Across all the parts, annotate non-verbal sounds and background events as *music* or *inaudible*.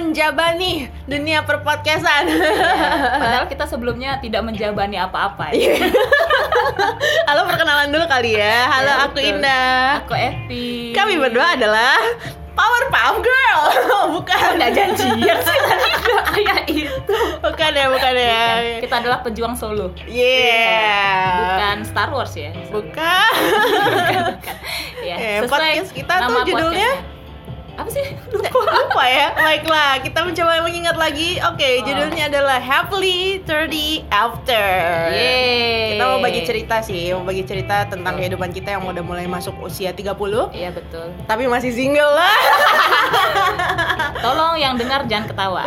menjabani dunia perpodcastan. Padahal *laughs* kita sebelumnya tidak menjabani apa-apa Iya. ya. *laughs* Halo perkenalan dulu kali ya. Halo Ya, aku betul. Indah. Aku Evi. Kami berdua adalah Powerpuff Girl. *laughs* Bukan. udah janjian sih tadi kayak itu. Bukan ya, bukan ya. Kita adalah pejuang solo. Yeah. Bukan Star Wars ya. Bukan. Ya, Eh, podcast kita tuh judulnya? podcastnya. Apa sih? *laughs* Lupa ya. Baiklah, kita mencoba mengingat lagi. Oke, Oh. judulnya adalah Happily 30 After. Yeay. Kita mau bagi cerita sih, mau bagi cerita tentang kehidupan kita yang udah mulai masuk usia 30 Iya betul. tapi masih single lah. *laughs* Tolong yang dengar jangan ketawa.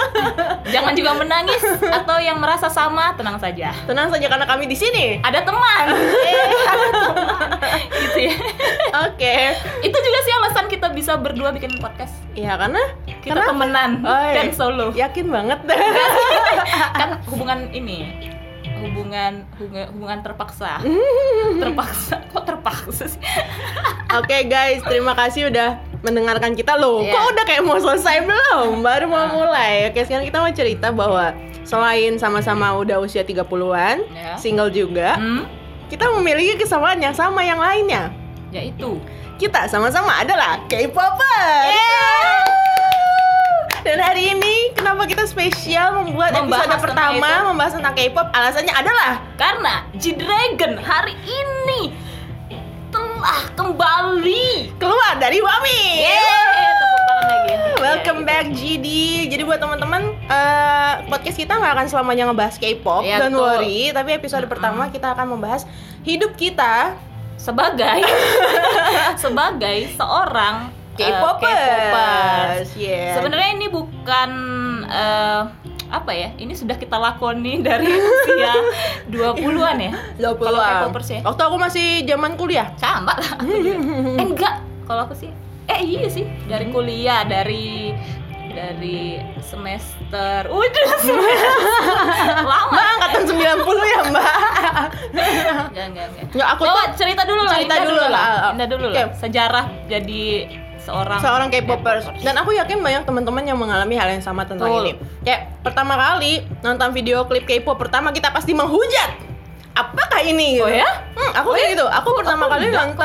*laughs* jangan juga menangis atau yang merasa sama tenang saja. Tenang saja karena kami di sini. Ada teman. Eh, ada teman. gitu ya. Oke. Itu juga sih alasan kita bisa berdua bikin podcast. Ya karena Kita Kenapa? temenan Oh, iya. dan solo. yakin banget dah. *laughs* kan hubungan ini hubungan hubungan, hubungan terpaksa *laughs* terpaksa kok terpaksa sih *laughs* Oke guys, terima kasih udah mendengarkan kita loh. Iya. Kok udah kayak mau selesai belum? Baru mau mulai. Oke, sekarang kita mau cerita bahwa selain sama-sama udah usia 30-an, Ya. single juga, hmm? kita memiliki kesamaan yang sama yang lainnya. yaitu Kita sama-sama adalah K-popers. Dan hari ini kenapa kita spesial membuat Membahas episode pertama itu? membahas tentang K-pop? Alasannya adalah karena G-Dragon hari ini telah kembali keluar dari Wami. Tangan lagi Welcome Ya, back GD. Jadi buat teman-teman eh, podcast kita nggak akan selamanya ngebahas K-pop, Iya, don't betul. worry. Tapi episode pertama kita akan membahas hidup kita sebagai *laughs* sebagai seorang eh, K-popers. K-popers. Yeah. Sebenarnya ini bukan eh, apa ya? Ini sudah kita lakoni dari usia *laughs* 20-an ya. 20 Kalau K-popers ya. Waktu aku masih zaman kuliah. Sama lah. *laughs* eh enggak, kalau aku sih eh iya sih, dari kuliah, dari dari semester. Udah semester. Lama. Mbak angkatan 90 ya, Mbak. Enggak, enggak, enggak. Nggak, aku tuh cerita dulu lah. cerita Indah dulu lah. Indah dulu lah. Sejarah jadi seorang seorang K-popers dan aku yakin banyak teman-teman yang mengalami hal yang sama tentang Betul. ini. Kayak pertama kali nonton video klip K-pop pertama kita pasti menghujat. Apakah ini? Oh gitu. ya? Hmm, aku kayak gitu. Aku, aku- pertama aku kali enggak.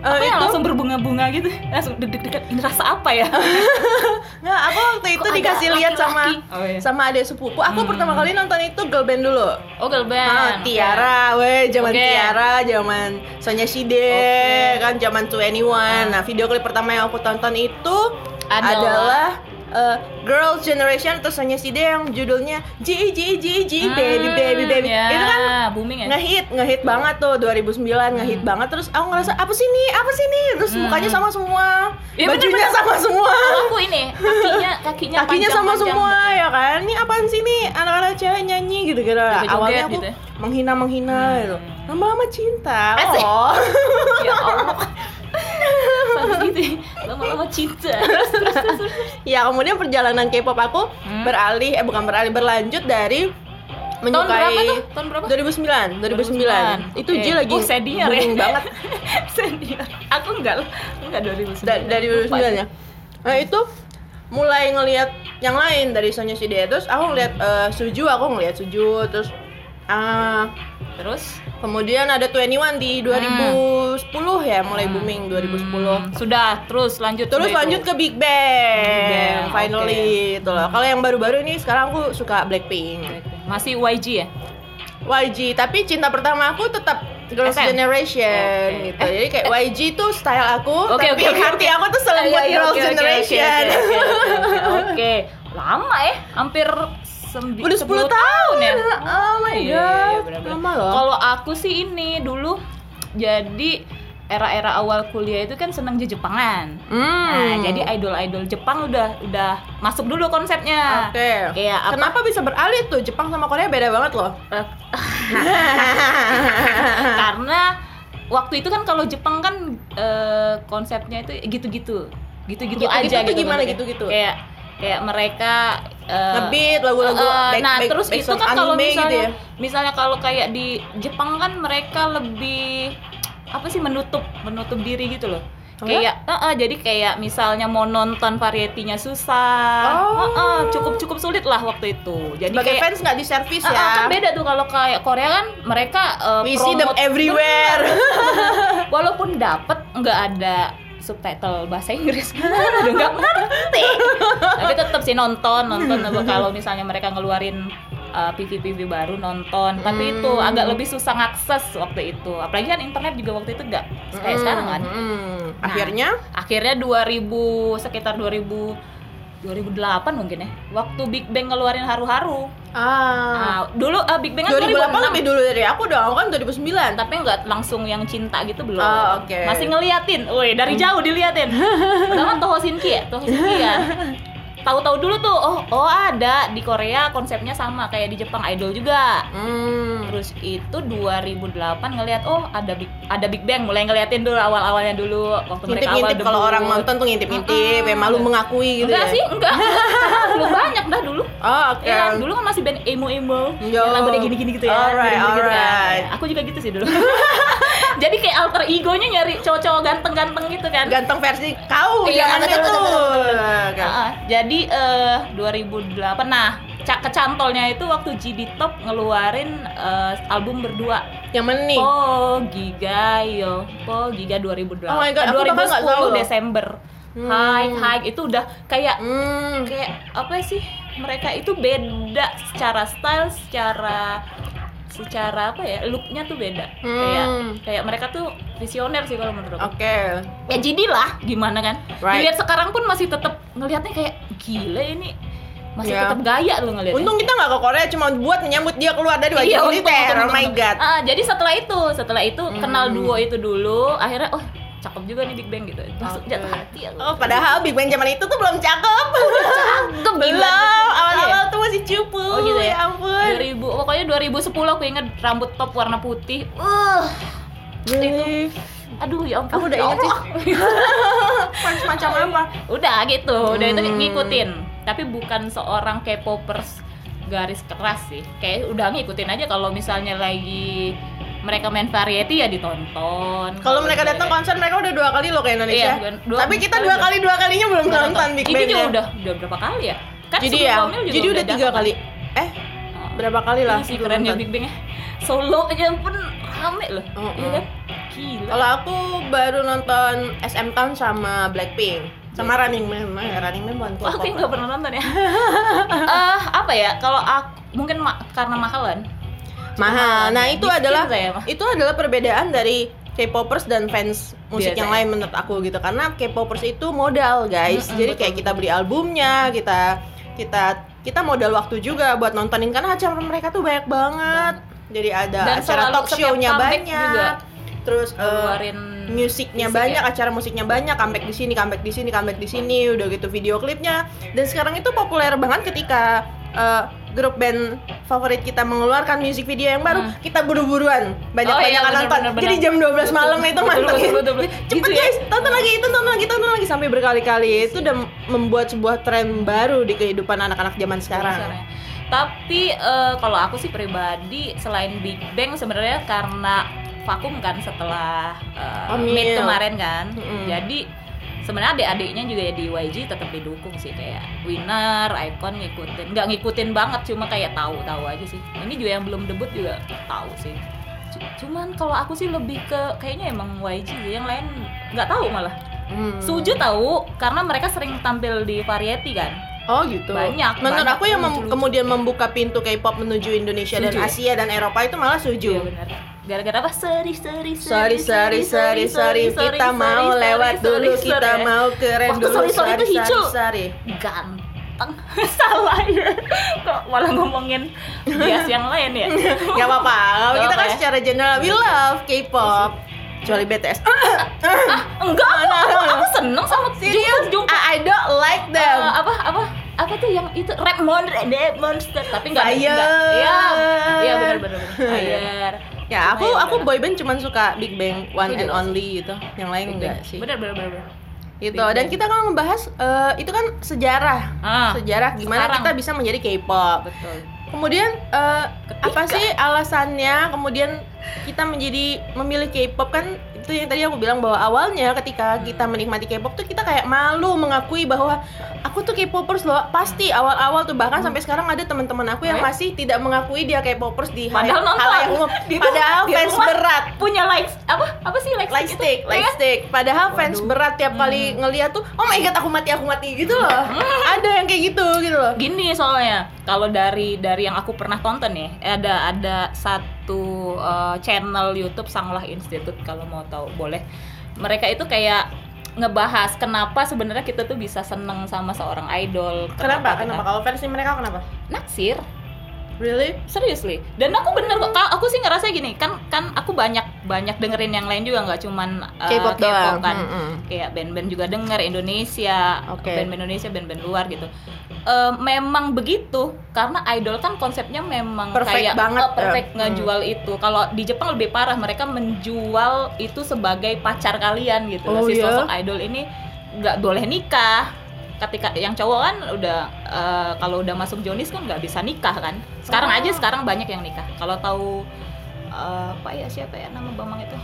Nonton eh, apa yang itu langsung berbunga-bunga gitu langsung deg-degan ini rasa apa ya *laughs* Nggak, aku waktu itu Kok dikasih lihat sama? Oh, iya. sama adik sepupu. Aku Hmm. pertama kali nonton itu girl band dulu. oh girl band Ah, Tiara, weh, zaman Oke. Tiara, zaman Sonya Shide, Oke. kan zaman 21. Nah, video klip pertama yang aku tonton itu Adalah- adalah eh, Girl Generation atau Sonya Shide yang judulnya G G G G Hmm, Baby Baby Baby. ya, Itu kan booming ya ngehit, ngehit banget tuh 2009 ngehit banget terus aku ngerasa apa sih nih? Apa sih nih? Terus Hmm. mukanya sama semua. Iya, bajunya bener-bener. sama semua. aku ini kakinya kakinya Kakinya sama panjang-panjang. semua ya kan? Ini apaan sih nih anak-anak cewek nyanyi gitu-gitu. Joget-joget Awalnya aku gitu ya. menghina-menghina gitu. Lama-lama cinta. Asik. Oh. *laughs* ya Allah Sampai gitu ya. lama-lama cinta terus terus terus, terus. Ya kemudian perjalanan K-pop aku Hmm. beralih eh bukan beralih berlanjut dari tahun menyukai berapa tuh? Tahun berapa? 2009 2009 itu Oke. J lagi oh, senior ya? banget. *laughs* Senior. Aku enggak loh enggak 2009 Da- dari Lupa 2009 ya? Nah itu mulai ngelihat yang lain dari Sonya Shide. Terus aku ngeliat eh, Suju aku ngeliat Suju terus ah terus kemudian ada 21 di 2010 ya mulai Hmm. booming 2010 Hmm, sudah terus lanjut Terus lanjut itu. ke Big Bang, Bang, finally itu loh. Kalau yang baru-baru ini sekarang aku suka Blackpink, masih YG ya YG. Tapi cinta pertama aku tetap Girls' SM? Generation Oke. gitu. Jadi kayak YG tuh style aku, Oke, tapi oke, oke, hati oke. aku tuh selalu Girls' Generation. oke. lama ya hampir sembi- Udah 10 tahun ya Oh my Iya, iya, god, benar-benar. lama loh. kalau aku sih ini dulu jadi era-era awal kuliah itu kan seneng Jepangan Hmm. Nah, jadi idol-idol Jepang udah udah masuk dulu konsepnya. Oke. Kayak apa? Kenapa bisa beralih tuh? Jepang sama Korea beda banget loh. Eh, *laughs* Karena waktu itu kan kalau Jepang kan eh, konsepnya itu gitu-gitu. Gitu-gitu aja tuh gitu. gimana gitu-gitu? Kayak kayak mereka eh, Ngebeat lagu-lagu eh, back- nah back- terus back itu kan kalau gitu misalnya ya? misalnya kalau kayak di Jepang kan mereka lebih apa sih menutup menutup diri gitu loh Oh, kayak eh, eh, jadi kayak misalnya mau nonton varietinya susah Oh. Eh, eh, cukup cukup sulit lah waktu itu jadi Sebagai kayak fans nggak di servis eh, ya. kan beda tuh kalau kayak Korea kan mereka eh, We see them everywhere. *laughs* walaupun dapet nggak ada subtitle bahasa Inggris. *laughs* Udah nggak ngerti. Tapi tetap sih nonton nonton. Apa kalau misalnya mereka ngeluarin uh, PV PV baru nonton. Tapi itu Hmm. agak lebih susah ngakses waktu itu. Apalagi kan internet juga waktu itu nggak kayak Hmm, sekarang kan. hmm. Nah, Akhirnya? akhirnya 2000 sekitar 2000 2008 mungkin ya waktu Big Bang ngeluarin haru-haru ah Nah, dulu uh, Big Bang kan 2008 2006 lebih dulu dari aku dong, aku kan 2009. tapi nggak langsung yang cinta gitu belum. Oh, oke. Masih ngeliatin, woi dari jauh diliatin. *laughs* Pertama Toho Shinki ya, Toho Shinki ya. *laughs* Tahu-tahu dulu tuh, oh oh ada di Korea konsepnya sama kayak di Jepang Idol juga. Hmm. Terus itu 2008 ngeliat oh ada Big ada Big Bang mulai ngeliatin dulu awal-awalnya dulu waktu mereka awal Ngintip-ngintip kalau orang nonton tuh ngintip-ngintip, ya malu mengakui gitu enggak ya. sih, enggak. *laughs* Belum banyak dah dulu. Oh, oke. Ya, dulu kan masih band emo-emo lagunya gini-gini gitu ya Alright, gini-gini gitu kan. alright. Aku juga gitu sih dulu *laughs* Jadi kayak alter egonya nyari cowok-cowok ganteng-ganteng gitu kan Ganteng versi kau Iya, jangan itu. betul, Jadi eh 2008 Nah ca- kecantolnya itu waktu GD Top ngeluarin eh, album berdua Yang mana nih? Po Giga yo Po Giga 2008 Oh my God, aku nggak tahu loh. 2010 Desember Hmm. High High itu udah kayak Hmm. kayak apa sih mereka itu beda secara style secara secara apa ya looknya tuh beda kayak Hmm. kayak mereka tuh visioner sih kalau menurut aku Oke. ya jadi lah gimana kan Right. dilihat sekarang pun masih tetap ngelihatnya kayak gila ini masih Ya. tetap gaya loh ngelihatnya Untung kita nggak ke Korea cuma buat menyambut dia keluar dari wajib Iya, untung, militer. untung, Oh untung, my untung. god. Ah, jadi setelah itu, setelah itu kenal Hmm. duo itu dulu, akhirnya oh cakep juga nih Big Bang gitu. Langsung Oke. jatuh hati aku. Oh, padahal Big Bang zaman itu tuh belum cakep. cakep belum. Awal-awal tuh masih cupu. Oh gitu ya? Ya ampun. 2000, pokoknya 2010 aku inget rambut top warna putih. Uh, Itu. aduh ya ampun. Aku udah ya inget sih. *laughs* Macam apa? Udah gitu, udah itu Hmm. ngikutin. Tapi bukan seorang K-popers garis keras sih. Kayak udah ngikutin aja kalau misalnya lagi mereka main variety ya ditonton. Kalau mereka datang konser mereka udah dua kali loh ke Indonesia. Iya, dua- Tapi kita dua kali dua kalinya belum nonton Big Ini Bang. juga udah udah berapa kali ya? Kan Jadi ya, jadi udah tiga kali. Eh, Oh. berapa kali lah? Ini sih belum kerennya. Big Bang ya. Solo aja pun rame loh. Oh, Iya kan? Gila. Kalau aku baru nonton SM Town sama Blackpink sama Running Man. Nah, Running Man bukan aku nggak pernah nonton ya. *laughs* Eh, apa ya? Kalau aku mungkin ma- karena mahalan. Mahal. Nah, itu Miskin adalah saya mah. itu adalah perbedaan dari K-popers dan fans musik Biasa yang ya. lain menurut aku gitu. Karena K-popers itu modal, guys. Mm-mm, Jadi betul, kayak kita beli albumnya, kita kita kita modal waktu juga buat nontonin karena acara mereka tuh banyak banget. Jadi ada Dan acara talk show-nya banyak. juga Terus eh, Ngeluarin musiknya musik banyak, ya. acara musiknya banyak, comeback di sini, comeback di sini, comeback di sini, udah gitu video klipnya. Dan sekarang itu populer banget ketika eh, grup band favorit kita mengeluarkan musik video yang baru, Hmm. kita buru-buruan banyak Oh, banyak iya, nonton. bener, bener. Jadi jam 12 malam itu mantengin. betul, betul. *laughs* Cepet Gitu ya? guys, tonton lagi itu, tonton lagi, tonton lagi sampai berkali-kali. Itu udah membuat sebuah tren baru di kehidupan anak-anak zaman sekarang. Sekarang. Tapi eh, kalau aku sih pribadi selain Big Bang sebenarnya karena vakum kan setelah eh, Omil. Mid kemarin kan. Mm-mm. Jadi sebenarnya adik-adiknya juga ya di YG tetap didukung sih kayak Winner, Icon ngikutin. Nggak ngikutin banget cuma kayak tahu-tahu aja sih. Ini juga yang belum debut juga tahu sih. C- Cuman kalau aku sih lebih ke kayaknya emang YG sih. Yang lain nggak tahu malah. Hmm. Suju tahu karena mereka sering tampil di variety kan. Oh gitu. Banyak, Menurut banyak aku yang mem- lucu-lucu. kemudian membuka pintu K-pop menuju Indonesia dan Suju ya? Asia dan Eropa itu malah Iya Suju. benar. Gara-gara apa? Sorry, sorry, Sorry, sorry, sorry, sorry, kita mau lewat dulu, kita mau keren Waktu dulu. sorry, sorry itu hijau. sorry. Ganteng. Salah ya. Kok malah ngomongin bias yang lain ya? Gak apa-apa, kita kan ya? secara general we love K-pop. Kecuali BTS. Enggak, aku, aku, aku seneng sama Serius? Jungkook. I, I don't like them. Eh, apa apa apa tuh yang itu rap monster, rap monster tapi enggak Fire. Iya, iya benar benar benar. Fire. Ya, aku aku boyband cuman suka Big Bang One and Only gitu. Yang lain enggak sih. Benar benar benar. Gitu. Dan kita kan ngebahas eh, itu kan sejarah. Ah, Sejarah gimana sekarang. kita bisa menjadi K-pop. betul. Kemudian Ketika- apa sih alasannya? Kemudian kita menjadi memilih K-pop kan itu yang tadi aku bilang bahwa awalnya ketika kita menikmati K-pop tuh kita kayak malu mengakui bahwa aku tuh K-popers loh. Pasti awal-awal tuh bahkan sampai sekarang ada teman-teman aku yang masih tidak mengakui dia K-popers di Padahal nonton. halayak umum. *laughs* Di ru- padahal di fans rumah berat. punya likes apa? Apa sih likes like stick, like stick. Padahal fans Waduh. berat tiap kali ngeliat tuh, oh my god aku mati aku mati gitu loh. Ada yang kayak gitu gitu loh. gini soalnya kalau dari dari yang aku pernah tonton nih ada ada satu uh, channel YouTube Sanglah Institute kalau mau tahu boleh mereka itu kayak ngebahas kenapa sebenarnya kita tuh bisa seneng sama seorang idol Kenapa? kita- Kenapa? Kalau versi mereka kenapa? naksir Really? seriously dan aku bener kok aku sih ngerasa gini kan kan aku banyak banyak dengerin yang lain juga nggak cuman uh, K-pop doang. kan Mm-mm. kayak band-band juga denger Indonesia Oke. band-band Indonesia band-band luar gitu Eh, memang begitu karena idol kan konsepnya memang Perfect kayak banget, eh, perfect ya. ngejual itu kalau di Jepang lebih parah mereka menjual itu sebagai pacar kalian gitu Oh, si iya? sosok idol ini nggak boleh nikah ketika yang cowok kan udah eh, kalau udah masuk Jonis kan nggak bisa nikah kan sekarang Oh. aja sekarang banyak yang nikah kalau tahu eh, apa ya siapa ya nama Bambang itu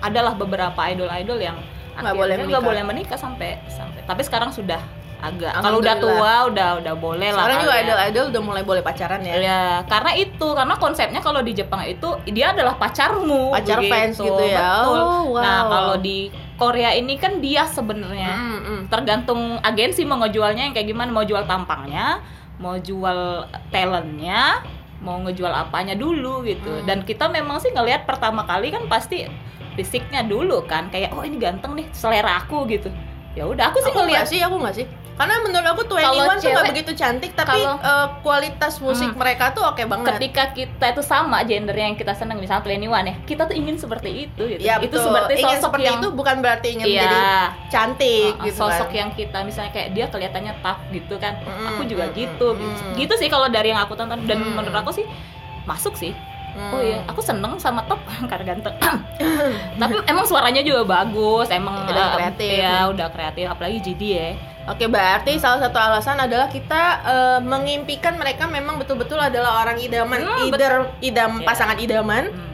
adalah beberapa idol-idol yang Nggak boleh nggak boleh menikah sampai sampai tapi sekarang sudah agak kalau udah tua udah udah boleh lah Sekarang juga kali ya. idol-idol udah mulai boleh pacaran ya. Ya, karena itu, karena konsepnya kalau di Jepang itu dia adalah pacarmu, Pacar begitu. fans gitu ya. Betul. Oh, wow. Nah, kalau di Korea ini kan dia sebenarnya Mm, mm. tergantung agensi mau ngejualnya yang kayak gimana, mau jual tampangnya, mau jual talentnya, mau ngejual apanya dulu gitu. Hmm. Dan kita memang sih ngelihat pertama kali kan pasti fisiknya dulu kan, kayak oh ini ganteng nih, selera aku gitu. Ya udah, aku sih Aku ngelihat nggak sih, aku nggak sih. Karena menurut aku 21 Kalau tuh nggak begitu cantik, tapi kalau- eh, kualitas musik Hmm. mereka tuh oke banget. ketika kita itu sama gendernya yang kita seneng misalnya 21 ya kita tuh ingin seperti itu gitu Ya, itu betul. seperti ingin sosok seperti yang itu bukan berarti ingin Iya. jadi cantik uh, gitu sosok kan. yang kita misalnya kayak dia kelihatannya tough gitu kan Mm, aku juga mm, gitu mm, mm. gitu sih kalau dari yang aku tonton dan Mm. menurut aku sih masuk sih Hmm. oh iya aku seneng sama top *laughs* karena ganteng *coughs* tapi emang suaranya juga bagus emang Udah uh, kreatif. ya udah kreatif apalagi GD ya Oke, berarti salah satu alasan adalah kita eh, mengimpikan mereka memang betul-betul adalah orang idaman, Hmm, either idam Iya. pasangan idaman Hmm.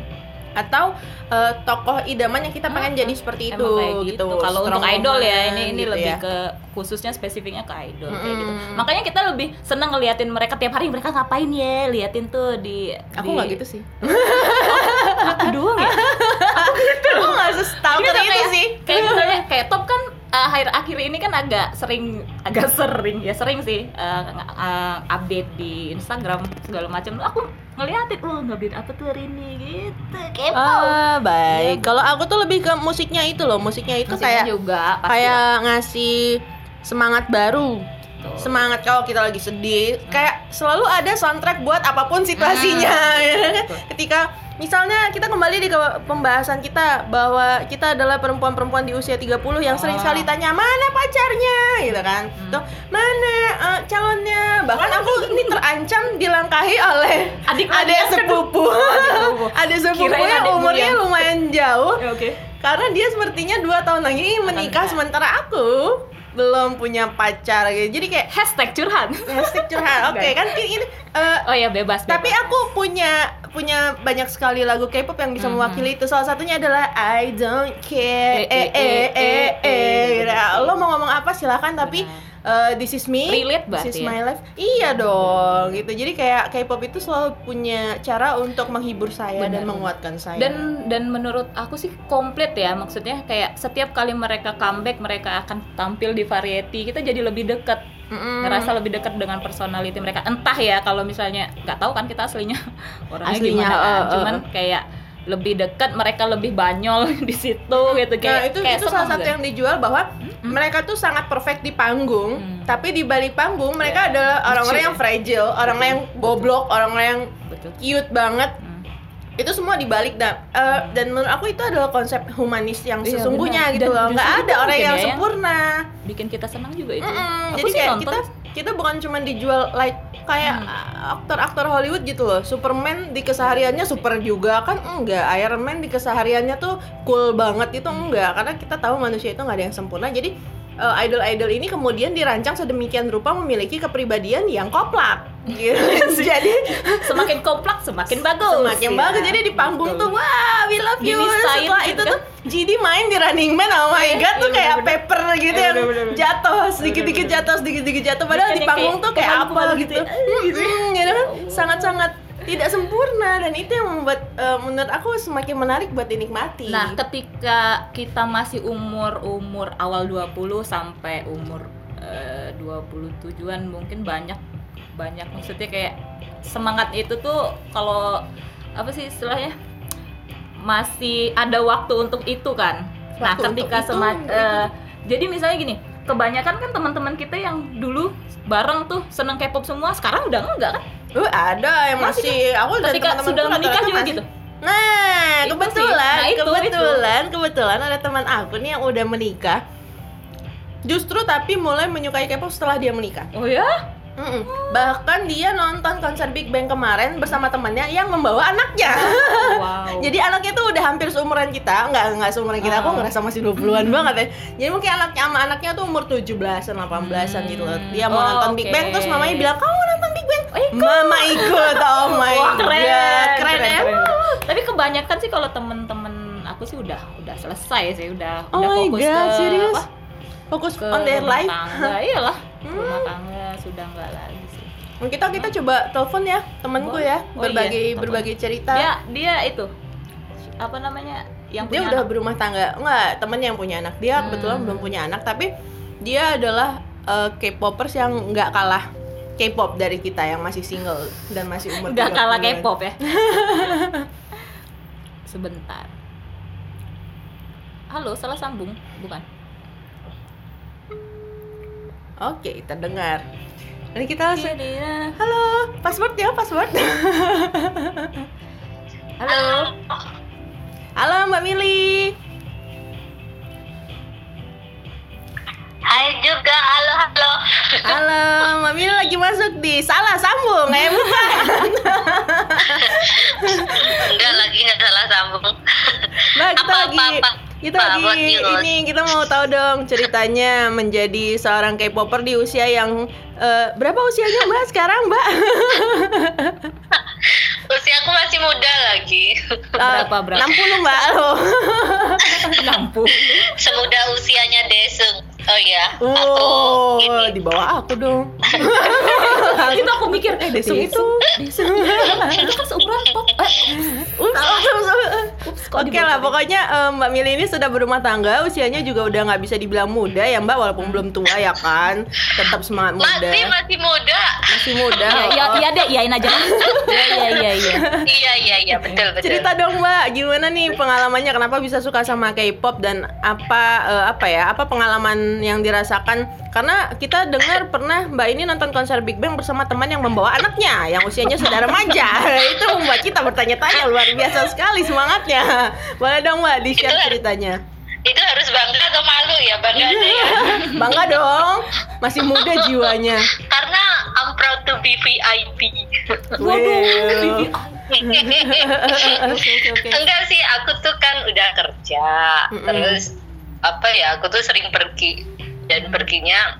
Atau eh, tokoh idaman yang kita pengen Hmm, jadi seperti itu kayak gitu. Kalau untuk idol ya ini ini gitu lebih ya. ke khususnya spesifiknya ke idol kayak gitu. Makanya kita lebih seneng ngeliatin mereka tiap hari mereka ngapain ya, liatin tuh di Aku di- nggak gitu sih. *laughs* Aku doang ya. *laughs* Aku nggak sestalker Jadi itu kayak, sih. Kayak misalnya kayak top kan uh, akhir-akhir ini kan agak sering agak *laughs* sering ya sering sih uh, uh, update di Instagram segala macam. Aku ngeliatin, oh ngupdate apa tuh hari ini gitu. Kepo. Ah, baik. Iya. Kalau aku tuh lebih ke musiknya itu loh. Musiknya itu Musiknya kayak juga pasti kayak ngasih semangat baru. Tuh. Semangat kalau kita lagi sedih, kayak selalu ada soundtrack buat apa pun situasinya. ya kan? *laughs* Betul. Ketika misalnya kita kembali di ke pembahasan kita bahwa kita adalah perempuan-perempuan di usia 30 yang sering Ah. sekali tanya mana pacarnya gitu kan. Hmm. Tuh, mana eh, calonnya? Bahkan aku ini terancam dilangkahi oleh Adik adik sepupu. sepupu. *laughs* adik sepupu Kirain yang adik umurnya lumayan jauh Ya, Oke. karena dia sepertinya dua tahun lagi menikah nikah. sementara aku belum punya pacar gitu. Jadi kayak Hashtag curhat. hashtag curhat. Oke, Enggak. kan ini eh, Oh ya bebas. tapi bebas. aku punya punya banyak sekali lagu K-pop yang bisa Mhm. mewakili itu. Salah satunya adalah I don't care. Eh, Eh eh, eh eh eh, eh. eh, gitu. Lo mau ngomong apa silakan tapi eh, this is me. Relate This is ya? my life. Iya dong, gitu. Jadi kayak K-pop itu selalu punya cara untuk menghibur saya dan Bener. menguatkan saya. dan dan menurut aku sih komplit ya maksudnya kayak setiap kali mereka comeback mereka akan tampil di variety kita jadi lebih dekat Mm-mm. ngerasa lebih dekat dengan personality mereka entah ya kalau misalnya nggak tahu kan kita aslinya *laughs* orangnya Aslinya, gimana kan. eh, eh, cuman eh. kayak lebih dekat mereka lebih banyol *laughs* di situ gitu Nah kayak itu kayak itu salah satu yang dijual bahwa mereka tuh sangat perfect di panggung, Hmm. tapi di balik panggung mereka Ya. adalah orang-orang yang ya. fragile, orang-orang yang goblok, orang-orang yang betul cute banget. Hmm. Itu semua dibalik dan eh, dan menurut aku itu adalah konsep humanis yang Iya, sesungguhnya benar. gitu loh. Nggak ada orang yang ya sempurna. bikin kita senang juga itu Mm-mm. aku Jadi sih kayak nonton kita kita bukan cuma dijual like kayak Hmm. aktor-aktor Hollywood gitu loh. Superman di kesehariannya super juga kan enggak. Iron Man di kesehariannya tuh cool banget itu enggak karena kita tahu manusia itu nggak ada yang sempurna. Jadi uh, idol-idol ini kemudian dirancang sedemikian rupa memiliki kepribadian yang koplak. Gitu. *laughs* jadi *laughs* semakin kompleks semakin bagus. semakin ya. bagus. Jadi di panggung Betul. tuh wah we love you. Dinisain setelah gitu itu kan. tuh GD main di Running Man oh my Iya, god tuh iya, kayak paper gitu Iya, yang jatuh sedikit-sedikit jatuh sedikit-sedikit jatuh. Padahal di yang panggung kayak tuh kayak apa gitu gitu. ya, gitu gitu. Kan Ya Allah. sangat-sangat tidak sempurna dan itu yang membuat eh, menurut aku semakin menarik buat dinikmati. Nah, ketika kita masih umur-umur awal 20 sampai umur eh, 27-an mungkin banyak banyak maksudnya kayak semangat itu tuh kalau apa sih istilahnya masih ada waktu untuk itu kan. nah, Waktu ketika untuk itu, sema- untuk eh, jadi misalnya gini, kebanyakan kan teman-teman kita yang dulu bareng tuh seneng K-pop semua, sekarang udah enggak kan? Uh, ada yang Masih masih, aku dari Ketika teman-teman sudah menikah juga masih- gitu. Nah, Itu kebetulan, sih. Nah, itu, kebetulan, kebetulan ada teman aku nih yang udah menikah. Justru tapi mulai menyukai K-pop setelah dia menikah. Oh ya? Mm-mm. Bahkan dia nonton konser Big Bang kemarin bersama temannya yang membawa anaknya. Wow. *laughs* Jadi anaknya tuh udah hampir seumuran kita, nggak nggak seumuran kita, aku Ah. ngerasa masih 20-an banget ya. Jadi mungkin anaknya sama anaknya tuh umur 17-an, 18-an gitu loh. Dia mau Oh, nonton Big Bang terus mamanya bilang, "Kamu nonton Big Bang?" Oh, ikut. Mama ikut. Oh my Wah, keren. god. Keren, ya. Tapi kebanyakan sih kalau temen-temen aku sih udah udah selesai sih, udah Oh udah fokus God, ke serius? apa? Fokus Ke on their life. Tangga, iyalah. *laughs* Hmm. Rumah tangga sudah enggak lagi sih. Kita kita coba telepon ya temanku ya, Oh, berbagi iya, berbagi cerita. Dia dia itu apa namanya? Yang dia punya udah anak. berumah tangga enggak temennya yang punya anak dia Hmm. kebetulan belum punya anak tapi dia adalah eh, K-popers yang nggak kalah K-pop dari kita yang masih single dan masih umur Nggak kalah 30-an. K-pop ya. *laughs* Sebentar. Halo, salah sambung, bukan? Oke, kita dengar. Jadi kita langsung Halo, password ya, password. *laughs* Halo. Halo Mbak Mili. Hai juga, halo halo. Halo, Mbak Mili lagi masuk di salah sambung, kayak bukan. *laughs* Enggak lagi nggak salah sambung. Mbak, kita Apa, lagi apa, apa? Kita Apa, lagi ini kita mau tahu dong ceritanya menjadi seorang K-popper di usia yang eh, berapa usianya Mbak sekarang, Mbak? *laughs* Usia aku masih muda lagi. Berapa, Eh, berapa? 60 Mbak. *laughs* Loh. Lampu. Semuda usianya Desung. Oh iya, Oh, aku ini. di bawah aku dong. *laughs* itu aku mikir Eh, Desung itu. itu kan seumuran pop eh, Oke lah, pokoknya eh, Mbak Mili ini sudah berumah tangga, usianya juga udah nggak bisa dibilang muda ya Mbak, walaupun belum tua ya kan, tetap semangat muda, Masih masih muda. masih muda. ya ya Oh. iya deh iyain aja *laughs* iya iya iya iya iya iya iya betul betul. Cerita dong Mbak, gimana nih pengalamannya? Kenapa bisa suka sama K-pop dan apa eh, apa ya? Apa pengalaman yang dirasakan? Karena kita dengar pernah Mbak ini nonton konser Big Bang bersama teman yang membawa anaknya yang usianya sudah remaja. *laughs* Itu membuat kita bertanya-tanya luar biasa sekali semangatnya. Boleh dong Mbak di share ceritanya. Itu harus bangga atau malu ya bangga aja ya. *laughs* Bangga dong, masih muda *laughs* jiwanya. Karena I'm proud to be VIP. Waduh. *laughs* Enggak sih, aku tuh kan udah kerja. Terus apa ya? Aku tuh sering pergi dan perginya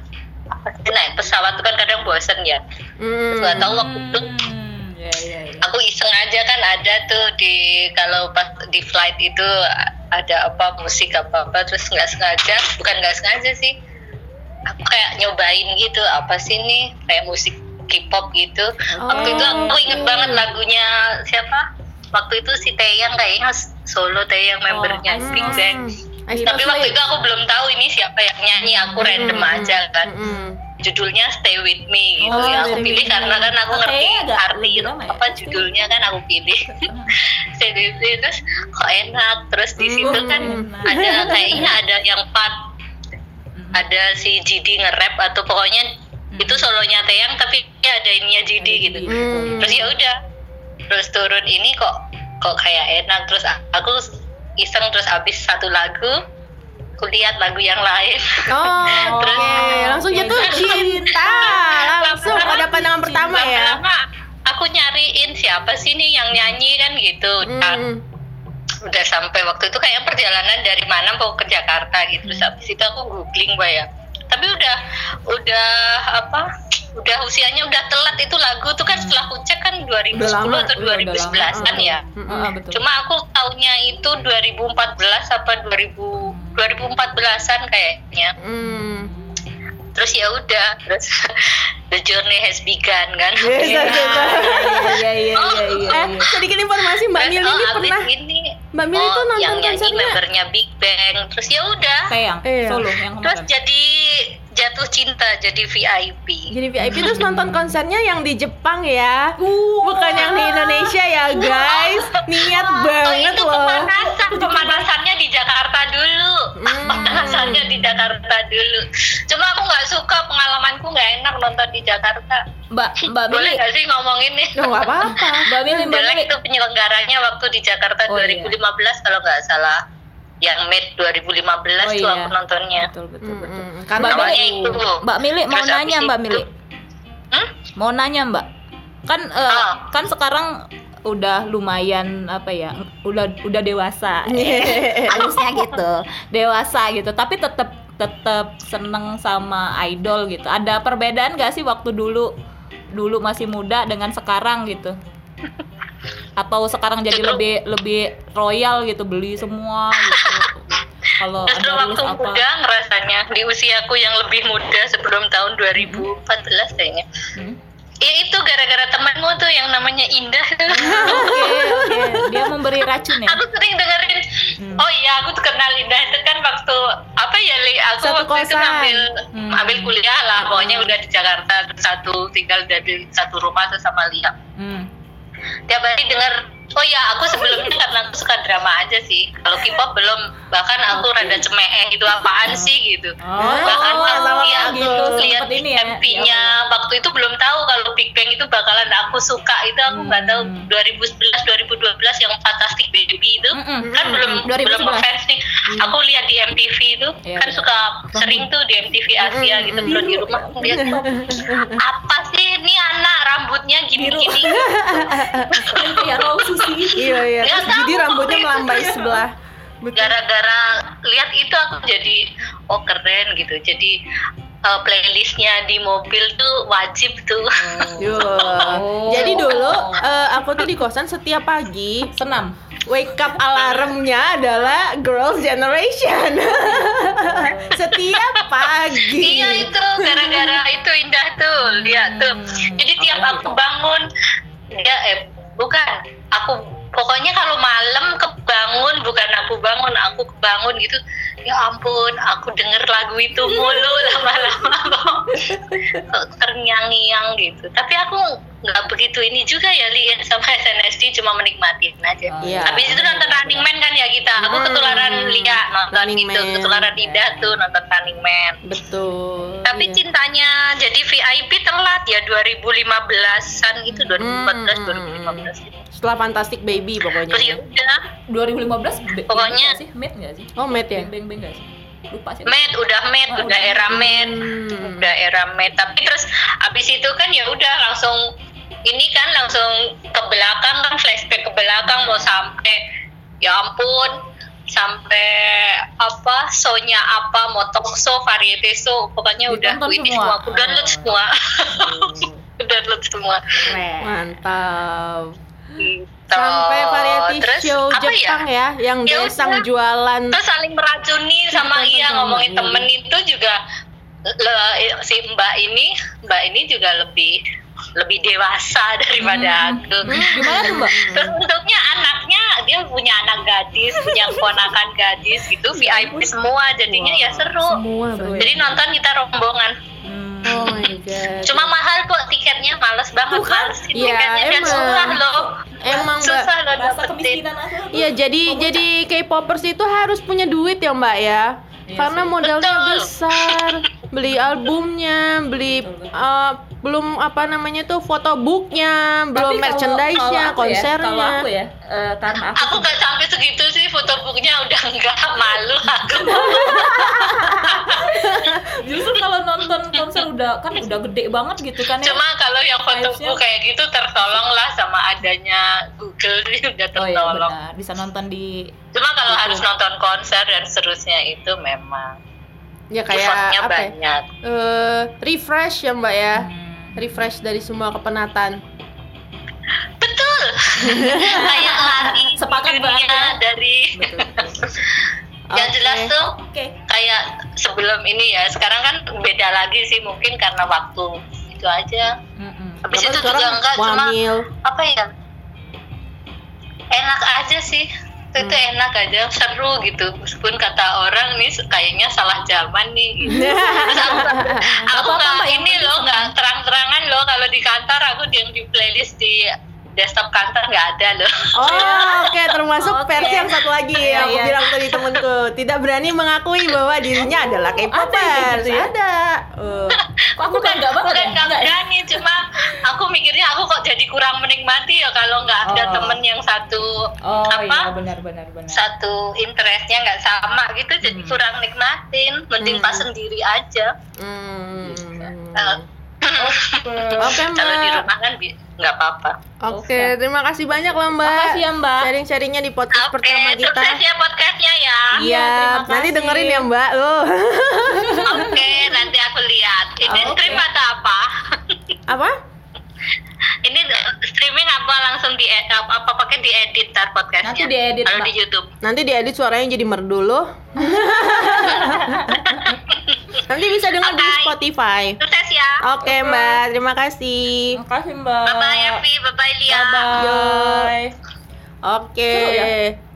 naik pesawat tuh kan kadang bosen ya. Hmm. Nggak tahu waktu itu Hmm, ya ya ya aku iseng aja kan ada tuh di kalau pas di flight itu ada apa musik apa apa terus nggak sengaja bukan nggak sengaja sih. Aku kayak nyobain gitu apa sih nih kayak musik K-pop gitu. Waktu itu aku inget oke. banget lagunya siapa? Waktu itu si Taeyang kayaknya solo Taeyang membernya Oh, Big Bang. Tapi waktu itu aku belum tahu ini siapa yang nyanyi aku random Mm-mm. aja kan. Mm-mm. Judulnya Stay With Me gitu Oh, ya. Aku pilih karena kan aku Oh, ngerti arti lama ya? apa judulnya kan aku pilih. *laughs* Stay With Me terus kok enak? Terus di situ kan Hmm. ada *laughs* kayaknya ada yang part ada si GD nge-rap atau pokoknya itu solonya Teyang tapi ada ininya GD gitu. terus ya udah terus turun ini kok kok kayak enak. Terus aku iseng terus abis satu lagu lihat lagu yang lain Oh. Terus- Langsung jatuh cinta. Langsung pada pandangan pertama ya. Lama-lama aku nyariin siapa sih nih yang nyanyi kan gitu Nah, Hmm. udah sampai waktu itu kayak perjalanan dari mana mau ke Jakarta gitu terus habis itu aku googling mbak ya tapi udah udah apa udah usianya udah telat itu lagu tuh kan setelah aku cek kan 2010 Udah lama, atau udah- udah 2011 kan lama. ya. Mm-mm. Ah, betul. Cuma aku tahunnya itu 2014 apa 2000 2014-an kayaknya. Hmm. Terus ya udah, terus the journey has begun kan. Yes, Iya, iya, iya, Oh. iya, iya, Eh, iya. sedikit informasi Mbak Terus, Mili oh, ini pernah ini, Mbak Mili oh, tuh nonton yang nyanyi konsernya membernya Big Bang. Terus ya udah, Kayak yang Iya. solo yang terus kemarin. jadi jatuh cinta jadi VIP. jadi VIP terus nonton konsernya yang di Jepang ya bukan yang di Indonesia ya guys niat Oh, banget itu loh pemanasan, pemanasannya di Jakarta dulu. Hmm. Pemanasannya di Jakarta dulu. Cuma aku nggak suka pengalamanku nggak enak nonton di Jakarta. Mbak Mbak Boleh nggak sih ngomong ini? Oh, nggak apa-apa Mbak Mili, Mbak Mili. itu penyelenggaranya waktu di Jakarta Oh, iya. 2015 kalau nggak salah. Yang Mid 2015 Oh, tuh iya. aku nontonnya. Betul, betul, betul. mm, karena Mbak Mili, itu. Mbak Mili mau Terus nanya Mbak Mili. Hmm? Mau nanya Mbak. Kan eh, Ah. kan sekarang udah lumayan apa ya udah udah dewasa *laughs* harusnya gitu dewasa gitu tapi tetap tetap seneng sama idol gitu ada perbedaan gak sih waktu dulu dulu masih muda dengan sekarang gitu *laughs* atau sekarang jadi Justru- lebih lebih royal gitu beli semua gitu kalau Justru ada waktu apa muda ngerasanya di usiaku yang lebih muda sebelum tahun 2014 kayaknya. Hmm? Ya itu gara-gara temanmu tuh yang namanya Indah. oke oke dia memberi racun ya aku sering dengerin. Hmm. Oh iya, aku tuh kenal Indah itu kan waktu apa ya Li? Aku Satu waktu itu kosan. ngambil Hmm. ambil kuliah lah. Pokoknya udah di Jakarta satu tinggal dari satu rumah tuh sama Lia. Hmm. Tiap hari denger Oh ya, aku sebelumnya *laughs* karena aku suka drama aja sih. Kalau K-pop belum, bahkan aku rada cemeh gitu apaan sih gitu. Oh, bahkan oh, pas sama lihat gitu, lihat sempet ini ya. MP-nya waktu itu belum tahu kalau Big Bang itu bakalan aku suka itu aku nggak tahu Hmm. 2011 2012 yang Fantastic Baby itu Mm-mm. kan belum 2011. belum ngefans nih. Aku lihat di MTV itu Iya, kan iya. suka sering tuh di MTV Asia gitu kalau di rumah lihat *laughs* apa sih ini anak rambutnya gini-gini. *laughs* Kayak susi iya iya. Terus jadi rambutnya melambai sebelah. Gara-gara lihat itu aku jadi oh keren gitu. Jadi eh, playlistnya di mobil tuh wajib tuh. Yo. Oh. Jadi dulu eh, aku tuh di kosan setiap pagi senam. Wake up alarmnya adalah Girls Generation. *laughs* setiap pagi. iya itu gara-gara itu indah tuh lihat tuh. Jadi tiap aku bangun ya eh bukan aku pokoknya kalau malam kebangun bukan aku bangun aku kebangun gitu ya ampun aku denger lagu itu mulu *laughs* lama-lama kok terngiang-ngiang gitu tapi aku nggak begitu ini juga ya Li ya, sama SNSD cuma menikmatin aja Iya. habis itu nonton Running Man kan ya kita aku Hmm. ketularan lihat nonton Running Man. ketularan Indah tuh nonton Running Man Betul. tapi iya. cintanya jadi VIP telat ya 2015-an gitu 2014 Hmm. 2015 gitu. Setelah Fantastic Baby pokoknya. Terus ya udah 2015 be- Pokoknya- sih mid nggak sih Oh, Matt ya? beng beng nggak sih lupa sih med udah med Oh, udah udah. era med Hmm. udah era med tapi terus abis itu kan ya udah langsung ini kan langsung ke belakang kan flashback ke belakang mau sampai ya ampun sampai apa show-nya apa mau talk show variety show pokoknya udah Ditonton ini semua. aku download Oh. semua *laughs* download semua. Mantap. Gitu. Sampai variety Terus, show apa Jepang ya, yang Ya desang udah. jualan. terus saling meracuni sama iya ngomongin iya. temen itu juga le- si mbak ini mbak ini juga lebih lebih dewasa *laughs* daripada Hmm. aku Hmm, gimana tuh mbak terus untuknya anaknya dia punya anak gadis punya keponakan gadis gitu VIP semua jadinya ya seru Semua Seru banyak. jadi nonton kita rombongan Hmm. Oh my god. cuma mahal kok tiketnya males banget Tuh kan? males sih Iya, tiketnya dan emang. susah loh Emang, susah loh dapetin Iya, jadi jadi K-popers itu harus punya duit ya, Mbak ya. Iya Karena sih. modalnya Betul. besar. Beli albumnya, beli eh, belum apa namanya tuh fotobooknya, belum merchandise-nya, ya, konsernya. kalau aku ya eh, karena aku, aku gak sampai segitu sih fotobooknya udah enggak malu aku *laughs* justru kalau nonton konser udah kan udah gede banget gitu kan ya Cuma kalau yang fotobook Vibes-nya- kayak gitu tertolong lah sama adanya Google *laughs* ini udah oh iya tertolong. benar bisa nonton di Cuma kalau harus nonton konser dan seterusnya itu memang Ya kayak apa ya? banyak. Eh, refresh ya, Mbak ya. Hmm. refresh dari semua kepenatan. *laughs* kayak lari Sepakat banget ya. dari betul, betul. *laughs* yang Oke. jelas tuh oke kayak sebelum ini ya sekarang kan beda lagi sih mungkin karena waktu itu aja Mm-mm. habis Apa itu juga enggak cuma apa ya enak aja sih itu Hmm. enak aja seru gitu meskipun kata orang nih kayaknya salah zaman nih gitu. *laughs* Terus aku, aku nggak Mbak, yang ini loh nggak terang-terangan loh kalau di kantor aku yang di playlist di desktop kantor nggak ada loh Oh, oke termasuk Oke. versi yang satu lagi Iya, yang aku iya. bilang tadi temenku tidak berani mengakui bahwa dirinya adalah Ada K-popers. gitu ya? Ada. Uh. kok aku kan nggak banget bukan ya nggak Nggak ya? berani cuma aku mikirnya aku kok jadi kurang menikmati ya kalau nggak ada Oh. temen yang satu oh apa iya benar benar benar satu interestnya nggak sama gitu jadi Hmm. kurang nikmatin mending Hmm. pas sendiri aja Hmm. Eh, Oke, kalau di Mbak. rumah kan nggak apa-apa Oke, terima kasih banyak loh Mbak. Makasih ya, Mbak. Sharing-sharingnya di podcast oke pertama kita. sukses ya podcastnya ya Iya, terima nanti kasih. dengerin ya Mbak. Oh. *laughs* oke nanti aku lihat ini Oke. stream atau apa Apa? ini streaming apa langsung di apa, apa pakai diedit tar podcastnya Nanti diedit, kalau Mbak. di YouTube Nanti diedit suaranya jadi merdu loh. *laughs* Nanti bisa dengar di Oke. Spotify. sukses ya Oke Mbak, terima kasih. makasih mbak bye bye Evi bye bye Lia bye Oke. Seru ya?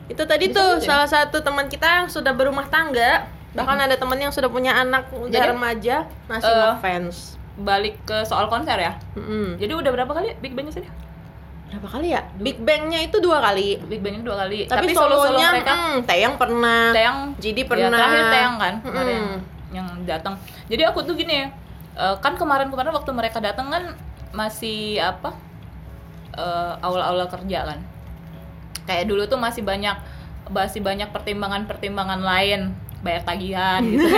Itu tadi Bisa tuh ya? salah satu teman kita yang sudah berumah tangga. Bahkan ada teman yang sudah punya anak udah Jadi, remaja masih eh, ngefans. balik ke soal konser ya Mm-mm. jadi udah berapa kali Big Bang sih Berapa kali ya? Big Bang-nya itu dua kali. Big Bang dua kali Tapi, solo-solo solonya mereka hmm, Taeyang pernah. Teyang Jadi ya, pernah. terakhir Teyang kan kemarin Mm-mm. Yang, datang. Jadi aku tuh gini eh, kan kemarin-kemarin waktu mereka datang kan masih apa eh, awal-awal kerja kan. Kayak dulu tuh masih banyak masih banyak pertimbangan-pertimbangan lain bayar tagihan gitu. *laughs*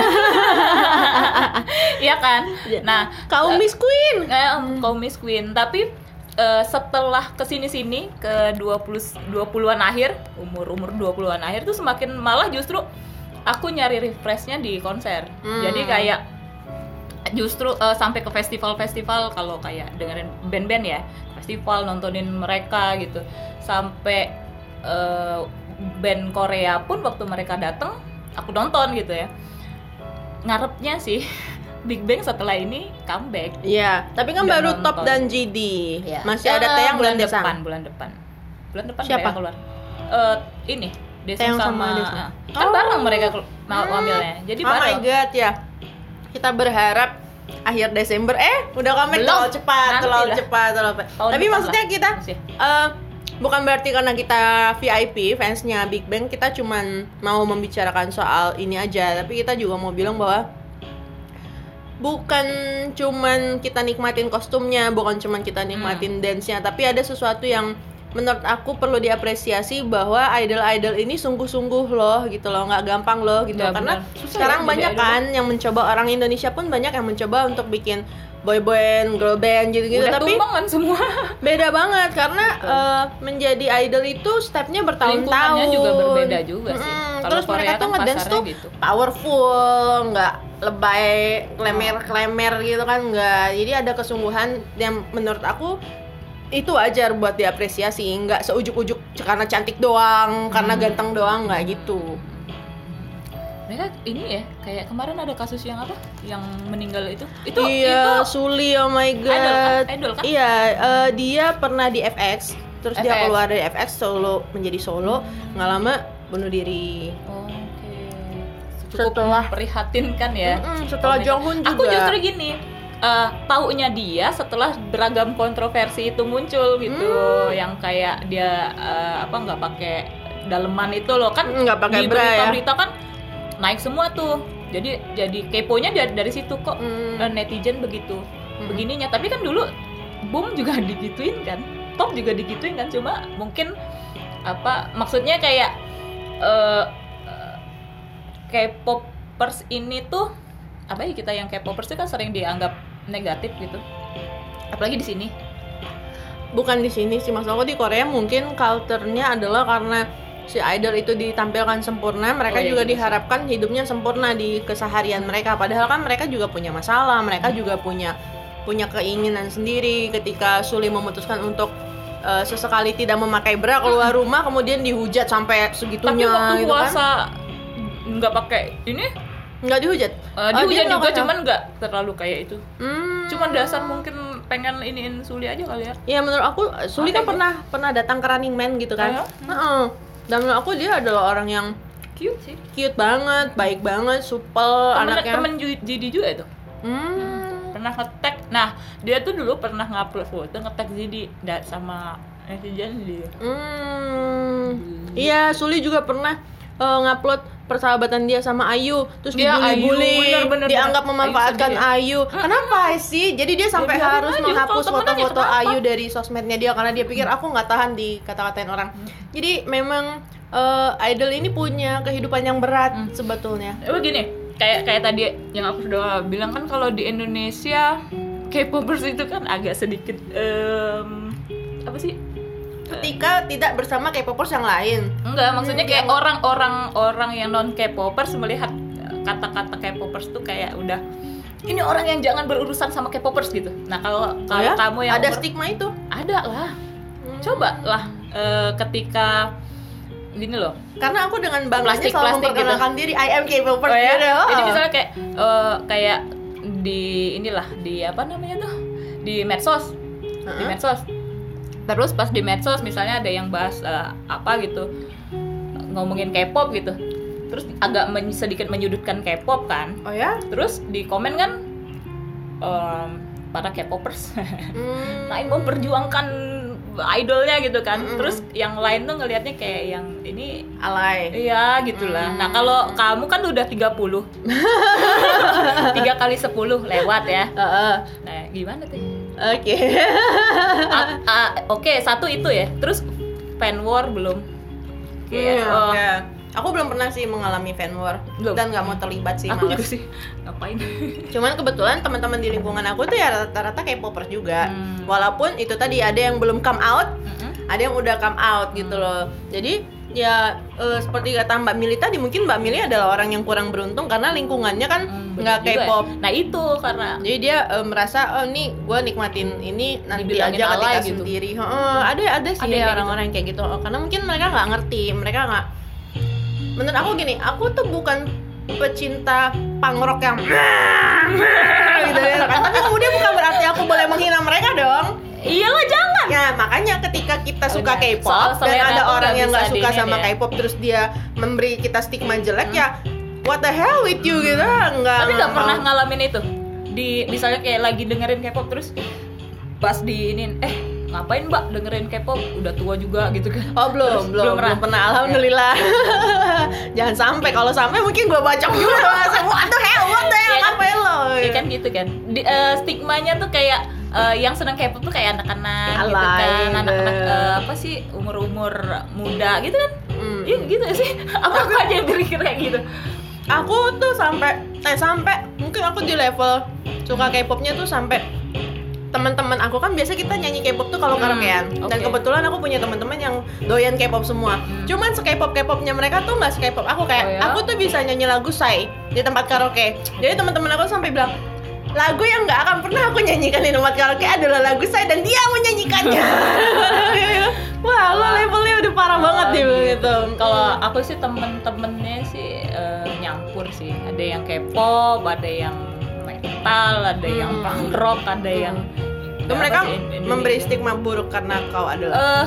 Iya kan? Nah Kaum Miss Queen. eh, kaum Miss Queen. Tapi eh, setelah ke sini sini ke 20 20-an akhir umur umur 20-an akhir tuh semakin malah justru aku nyari refreshnya di konser Hmm. jadi kayak justru eh, sampai ke festival-festival kalau kayak dengerin band-band ya festival nontonin mereka gitu sampai eh, band Korea pun waktu mereka datang aku nonton gitu ya ngarepnya sih *laughs* Big Bang setelah ini comeback Iya, tapi kan Udah baru nonton. Top dan GD. Ya. Masih ada Eh, Taeyang bulan dan Desang. depan, bulan depan. Bulan depan Siapa? keluar. Eh ini Taeyang sama sama, Desang. ah, kan Oh. bareng mereka kelu- mau Hmm. Jadi oh my bareng. god ya. Kita berharap akhir Desember eh udah Belum. terlalu cepat, terlalu cepat, terlalu cepat. Tahun Tapi maksudnya lah. kita eh, bukan berarti karena kita VIP fansnya Big Bang kita cuman mau membicarakan soal ini aja, tapi kita juga mau bilang bahwa bukan cuman kita nikmatin kostumnya, bukan cuman kita Hmm. nikmatin dance-nya, tapi ada sesuatu yang menurut aku perlu diapresiasi bahwa idol-idol ini sungguh-sungguh loh gitu loh, nggak gampang loh gitu. Ya, Karena. Susah sekarang ya banyak idol. kan yang mencoba orang Indonesia pun banyak yang mencoba untuk bikin boy band, girl band gitu-gitu, Udah tapi kan semua. *laughs* beda banget karena Betul. eh, menjadi idol itu stepnya bertahun-tahun juga berbeda juga sih. Kalau terus mereka Korea tuh kan ngedance pasarnya tuh gitu. powerful nggak lebay klemer-klemer gitu kan nggak jadi ada kesungguhan yang menurut aku itu wajar buat diapresiasi nggak seujuk-ujuk karena cantik doang karena Hmm. ganteng doang nggak gitu Mereka ini ya, kayak kemarin ada kasus yang apa? Yang meninggal itu. Itu iya itu Suli oh my god idol kan? Idol kan? iya eh, dia pernah di FX terus dia FX. keluar dari FX solo menjadi solo nggak lama bunuh diri Oke. Cukup Setelah- prihatinkan ya. Mm-mm, setelah Oh. Jonghoon juga Aku justru gini, eh taunya dia setelah beragam kontroversi itu muncul gitu, Hmm. yang kayak dia eh, apa nggak pakai daleman itu loh kan nggak pakai di ya berita-berita kan naik semua tuh. Jadi jadi keponya dari dari situ kok Mm. dan netizen begitu Hmm. begininya. Tapi kan dulu boom juga *laughs* digituin kan, top juga digituin kan, cuma mungkin apa maksudnya kayak eh eh, K-popers ini tuh apa ya kita yang K-popers itu kan sering dianggap negatif gitu. Apalagi di sini. bukan di sini sih maksud aku di Korea mungkin culture-nya adalah karena si idol itu ditampilkan sempurna mereka Oh, iya juga sih. diharapkan hidupnya sempurna di keseharian mereka padahal kan mereka juga punya masalah mereka juga punya punya keinginan sendiri ketika Suli memutuskan untuk eh, sesekali tidak memakai bra keluar rumah kemudian dihujat sampai Tapi segitunya waktu gitu kan puasa nggak pakai ini nggak dihujat uh, Oh, dihujat dia juga cuman nggak terlalu kayak itu. Hmm. Cuman dasar mungkin pengen iniin Suli aja kali ya. Ya menurut aku Suli kan Makanya. pernah pernah datang ke Running Man gitu kan. Oh ya? Heeh. Dan menurut aku dia adalah orang yang Cute sih. cute banget, baik banget, supel Temen, anaknya. temen Jidi juga itu. Hmm. Pernah ngetek. Nah, dia tuh dulu pernah ngupload foto ngetek Jidi da- sama netizen dia. Hmm. Iya, Suli juga pernah eh, ngupload persahabatan dia sama Ayu, terus Dia Ayu, dibully-bully, bener, bener, dianggap bener. memanfaatkan Ayu Ayu. Kenapa sih? Jadi dia sampai harus aja, menghapus foto-foto? Ayu dari sosmednya dia karena dia pikir aku nggak tahan di kata-katain orang. Jadi memang eh, idol ini punya kehidupan yang berat Hmm. sebetulnya. Oh gini, kayak kayak tadi yang aku sudah bilang kan kalau di Indonesia K-popers itu kan agak sedikit em, apa sih? Ketika tidak bersama K-popers yang lain. Enggak, maksudnya Hmm, kayak yang- orang-orang orang yang non K-popers melihat kata-kata K-popers tuh kayak udah ini orang yang jangan berurusan sama K-popers gitu. Nah, kalau kalau ya? kamu yang ada stigma itu. ada lah. Hmm. Coba lah eh, ketika gini loh. Karena aku dengan bangganya Plastik- selalu plastik gitu. memperkenalkan diri I am K-popers Oh ya? gitu. Jadi misalnya kayak eh, kayak di inilah di apa namanya tuh? Di medsos. Di Heeh. medsos. Terus pas di medsos misalnya ada yang bahas eh, apa gitu ngomongin K-pop gitu. Terus agak men- sedikit menyudutkan K-pop kan. Oh ya? Terus di komen kan em, para K-popers Hmm. *laughs* lain memperjuangkan idolnya gitu kan. Mm-mm. Terus yang lain tuh ngelihatnya kayak yang ini alay. Iya gitulah. Hmm. Nah kalau kamu kan udah 30 *laughs* Tiga kali 10 lewat ya Heeh. Nah gimana tuh? Oke. Oke satu itu ya Terus fan war belum? Kayak, Iya, oh, oke. Aku belum pernah sih mengalami fan war Belum. dan nggak mau terlibat sih Aku males. juga sih Ngapain? *laughs* Cuman kebetulan teman-teman di lingkungan aku tuh ya rata-rata K-popers juga. Hmm. Walaupun itu tadi ada yang belum come out, Mm-mm. ada yang udah come out gitu loh. Jadi ya eh, seperti kata Mbak Mili tadi mungkin Mbak Mili adalah orang yang kurang beruntung karena lingkungannya kan Hmm, nggak juga K-pop. ya. Nah itu karena Jadi dia eh, merasa oh nih gue nikmatin ini nanti aja ketika gitu. sendiri. Heeh, ada ada sih Ada kayak orang-orang yang kayak gitu. Oh, karena mungkin mereka nggak ngerti, mereka nggak. Menurut aku gini, aku tuh bukan pecinta punk rock yang *laughs* gitu ya kan. Tapi kemudian bukan berarti aku boleh menghina mereka dong. Iyalah jangan Ya makanya ketika kita suka. K-pop dan ada orang yang nggak suka sama ya. K-pop terus dia memberi kita stigma jelek ya what the hell with you gitu nggak Tapi nggak pernah ngalamin itu Di misalnya kayak lagi dengerin K-pop terus Pas di ini Eh ngapain mbak dengerin K-pop Udah tua juga gitu kan Oh belum, Terus belum, belum belum, pernah. Alhamdulillah. *laughs* Jangan sampai kalau sampai mungkin gue bacok juga. The hell, what the hell, Iya kan? ngapain lo? Ya kan gitu kan. Di, eh, stigmanya tuh kayak eh, yang seneng K-pop tuh kayak anak-anak gitu kan, anak-anak eh, apa sih umur-umur muda gitu kan? Hmm. Iya gitu sih. *laughs* Apa aku aja yang berpikir kayak gitu. Aku tuh sampai, eh sampai mungkin aku di level suka K-popnya tuh sampai teman-teman aku kan biasa kita nyanyi K-pop tuh kalau Hmm, karaokean dan oke. kebetulan aku punya teman-teman yang doyan K-pop semua. Hmm. Cuman se-K-pop K-popnya mereka tuh nggak se-K-pop aku kayak Oh, ya? aku tuh bisa nyanyi lagu Sai di tempat karaoke. Jadi teman-teman aku sampai bilang lagu yang nggak akan pernah aku nyanyikan di tempat karaoke adalah lagu Sai dan dia menyanyikannya. *laughs* Wah, lo levelnya udah parah banget dia bilang gitu. Kalau aku sih temen-temennya sih eh, nyampur sih. Ada yang K-pop, ada yang metal, ada yang Hmm. punk rock, ada yang Itu mereka sih, memberi stigma buruk karena kau adalah eh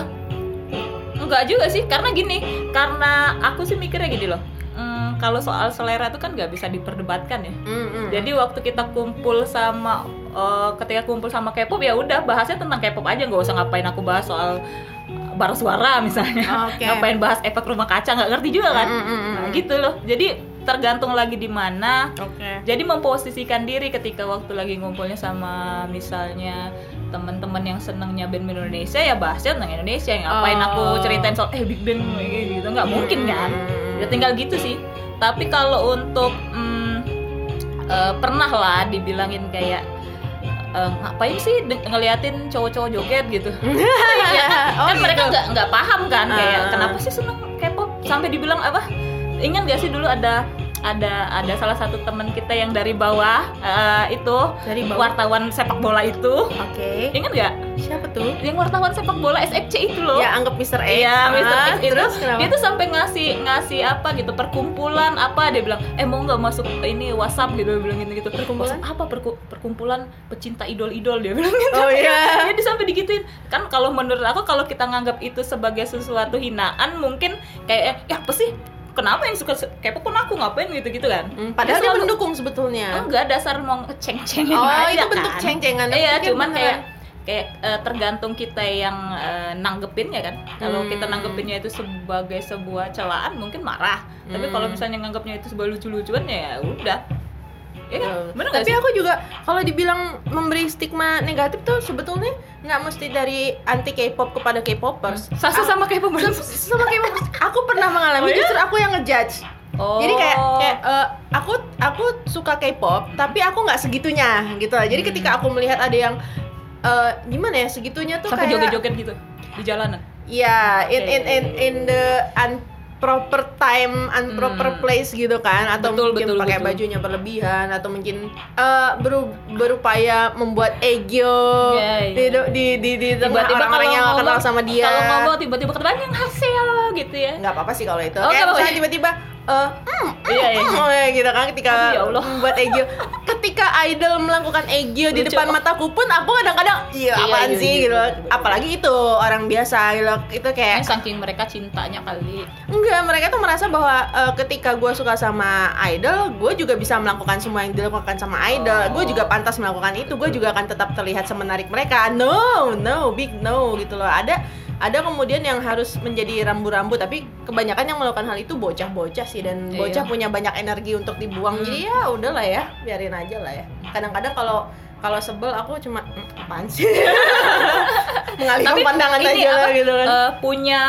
enggak juga sih karena gini karena aku sih mikirnya gini loh hmm, kalau soal selera itu kan nggak bisa diperdebatkan ya Mm, mm. jadi waktu kita kumpul sama eh, ketika kumpul sama K-pop ya udah bahasnya tentang K-pop aja nggak usah ngapain aku bahas soal bara suara misalnya Oke. ngapain bahas efek rumah kaca nggak ngerti juga kan Mm, mm, mm, mm. nah gitu loh jadi tergantung lagi di mana Oke. jadi memposisikan diri ketika waktu lagi ngumpulnya sama misalnya teman-teman yang senangnya band Indonesia ya bahasnya tentang Indonesia ngapain Oh. aku ceritain soal eh big kayak gitu nggak mungkin kan Hmm. ya tinggal gitu sih tapi kalau untuk mm, eh, pernah lah dibilangin kayak eh, ngapain sih ngeliatin cowok-cowok joget gitu *laughs* ya, Oh, kan mereka gitu. nggak nggak paham kan kayak Ah. kenapa sih seneng K-pop sampai dibilang apa ingat gak sih dulu ada ada ada salah satu teman kita yang dari bawah eh, itu Dari bawah. wartawan sepak bola itu Oke. ingat nggak Siapa tuh? yang wartawan sepak bola SFC itu loh Ya anggap Mr. X. Iya, Mr. Ah, X itu terus kenapa? dia tuh sampai ngasih ngasih apa gitu perkumpulan apa dia bilang eh mau nggak masuk ini WhatsApp gitu dia bilang gitu gitu Perkumpulan? apa perku- perkumpulan pecinta idol-idol dia bilang gitu Oh iya. *laughs* dia sampai digituin kan kalau menurut aku kalau kita nganggap itu sebagai sesuatu hinaan mungkin kayak eh, ya apa sih kenapa yang suka K-pop pun aku ngapain gitu gitu kan Hmm, padahal dia selalu- mendukung sebetulnya. enggak dasar mau ceng-cengin Oh, aja itu bentuk kan. ceng-cengan. iya Tapi cuman beneran. kayak kayak eh, tergantung kita yang eh, nanggepinnya kan kalau Hmm. kita nanggepinnya itu sebagai sebuah celaan mungkin marah tapi Hmm. kalau misalnya nganggapnya itu sebuah lucu-lucuan ya udah ya kan bener nggak Tapi sih aku juga kalau dibilang memberi stigma negatif tuh sebetulnya nggak mesti dari anti K-pop kepada K-popers. Sasa sama pemain Sama K-popers. Aku pernah mengalami Oh, iya? justru aku yang ngejudge. oh Jadi kayak kayak eh, aku aku suka K-pop tapi aku nggak segitunya gitu lah. Jadi Hmm. ketika aku melihat ada yang eh, gimana ya segitunya tuh sampai kayak joget-joget gitu di jalanan Ya, in in in Oke. in the unproper time, unproper Hmm. place gitu kan, atau Betul, mungkin betul, pakai betul. bajunya berlebihan, atau mungkin eh, beru- berupaya membuat ego Ya, ya. di di di, di tengah tiba-tiba orang-orang yang kenal sama dia. kalau ngomong tiba-tiba ketemu yang hasil gitu ya nggak apa-apa sih kalau itu. Oh, Kayak misalnya tiba-tiba eh mm, mm, Iya, iya. mm, oh, ya gitu kan ketika ya Allah. membuat ego. *laughs* ketika idol melakukan ego di depan mataku pun aku kadang-kadang iya Iya, apaan iya, sih iya, gitu. betul. Apalagi itu orang biasa gitu. Itu kayak Kan saking mereka cintanya kali Enggak, mereka tuh merasa bahwa eh, ketika gue suka sama idol, gue juga bisa melakukan semua yang dilakukan sama idol. Oh. Gue juga pantas melakukan itu. Gue juga akan tetap terlihat semenarik mereka. No, no, big no gitu loh. Ada ada kemudian yang harus menjadi rambu-rambu, tapi kebanyakan yang melakukan hal itu bocah-bocah sih dan Iya. bocah punya banyak energi untuk dibuang. Hmm. Jadi ya udahlah ya, biarin aja lah ya. Kadang-kadang kalau kalau sebel aku cuma "Mm, apaan sih? *laughs* Mengalihkan pandangan ini aja lah apa, gitu kan. eh, punya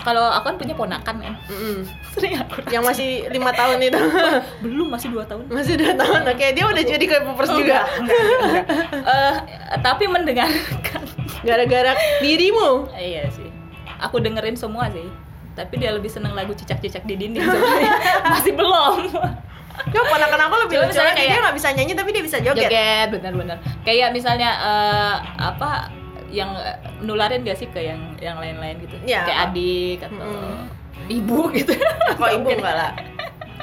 kalau aku kan punya ponakan kan Mm-mm. *laughs* sering aku Yang masih lima tahun itu. *laughs* belum masih dua tahun. Masih dua tahun, oke. Dia udah jadi kayak popers juga. Eh, tapi mendengarkan. Gara-gara dirimu. Iya sih. Aku dengerin semua sih. Tapi dia lebih seneng lagu cicak-cicak di dinding sebenarnya masih belum Ya ponakan aku lebih lucu lagi, kayak- dia nggak bisa nyanyi tapi dia bisa joget, joget benar-benar kayak misalnya eh, apa yang nularin gak sih ke yang yang lain-lain gitu? Ya. kayak adik atau Mm-mm. ibu gitu. *laughs* Kok ibu enggak lah?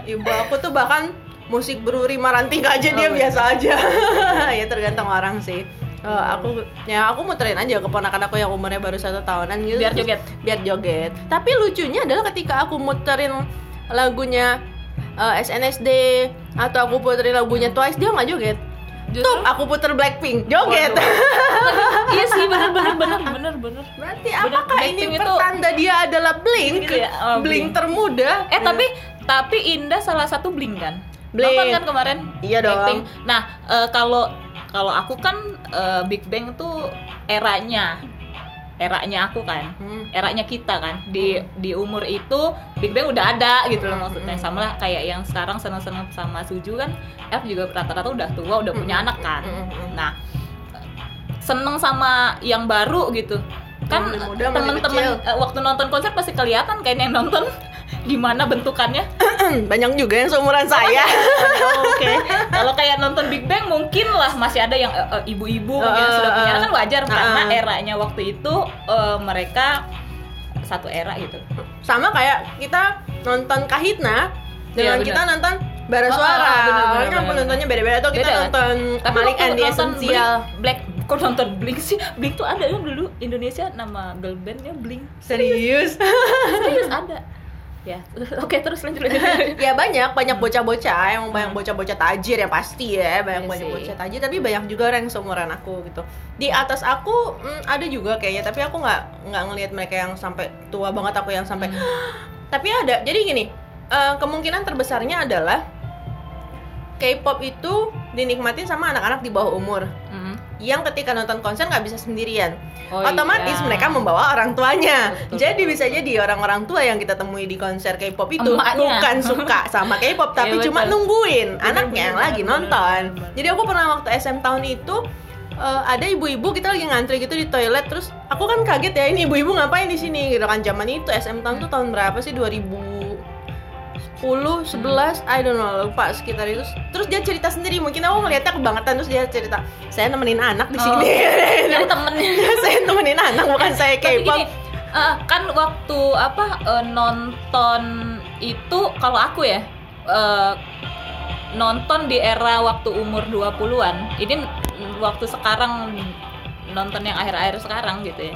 Ibu aku tuh bahkan musik beruri marantika aja Oh, dia bener. biasa aja. *laughs* Ya tergantung orang sih. Eh, aku ya aku muterin aja keponakan aku yang umurnya baru satu tahunan gitu. Biar joget. biar joget. Tapi lucunya adalah ketika aku muterin lagunya eh, SNSD atau aku puterin lagunya Twice dia nggak joget Justru- Tuh, aku puter Blackpink, joget. Waduh. *laughs* iya sih bener bener bener bener bener Berarti Bener, apakah ini Blackpink itu- pertanda dia adalah Blink? Gitu ya? Oh, Blink Blink. termuda. eh tapi tapi Indah salah satu Blink kan Blink. Nonton kan kemarin Iya dong. Blackpink. nah eh, kalau kalau aku kan eh, Big Bang tuh eranya eranya aku kan Hmm. eranya kita kan. Di di umur itu Big Bang udah ada gitu loh Hmm, maksudnya. Hmm. sama lah kayak yang sekarang seneng-seneng sama Suju kan F juga rata-rata udah tua udah punya Hmm, anak kan. Hmm, hmm. nah seneng sama yang baru gitu. Kan temen-temen eh, waktu nonton konser pasti kelihatan kan yang nonton gimana bentukannya *clears throat* Banyak juga yang seumuran saya. *laughs* Oke. *laughs* Kalau kayak nonton Big Bang mungkin lah masih ada yang eh, eh, ibu-ibu mungkin yang Uh, sudah punya uh, kan wajar uh, karena uh. eranya waktu itu eh, mereka satu era gitu. Sama kayak kita nonton Kahitna dengan Iya, kita nonton Bara Oh, Suara. oh, benar, benar, Kan benar. penontonnya beda-beda tuh kita Beda, kan? nonton Tapi Malik and the Essential. Black kok nonton Blink sih? Blink tuh ada kan dulu Indonesia nama girl bandnya Blink. Serius? Serius ada. Ya, *laughs* oke terus lanjut lanjut. *laughs* ya banyak banyak bocah-bocah yang banyak bocah-bocah tajir ya pasti ya banyak banyak bocah tajir tapi banyak juga orang yang seumuran aku gitu. Di atas aku mm, ada juga kayaknya tapi aku nggak nggak ngelihat mereka yang sampai tua banget aku yang sampai *gasps* tapi ada jadi gini eh, kemungkinan terbesarnya adalah K-pop itu dinikmatin sama anak-anak di bawah umur. Mm. Yang ketika nonton konser nggak bisa sendirian Oh, otomatis iya. mereka membawa orang tuanya Betul, jadi betul. bisa jadi orang-orang tua yang kita temui di konser K-pop itu Emaknya. bukan suka sama K-pop *laughs* tapi Iya, cuma betul. nungguin Bener, anaknya yang bener, lagi bener, nonton bener, bener. jadi aku pernah waktu SM tahun itu eh, ada ibu-ibu kita lagi ngantri gitu di toilet terus aku kan kaget ya ini ibu-ibu ngapain di sini gitu kan zaman itu SM tahun tuh tahun berapa sih 2000 11, I don't know, lupa sekitar itu. Terus dia cerita sendiri, mungkin aku ngeliatnya kebangetan terus dia cerita, saya nemenin anak di Oh. sini. *laughs* Jadi temennya *laughs* saya nemenin anak bukan saya K-pop. gini, eh, kan waktu apa eh, nonton itu kalau aku ya eh, nonton di era waktu umur 20-an. Ini waktu sekarang nonton yang akhir-akhir sekarang gitu ya.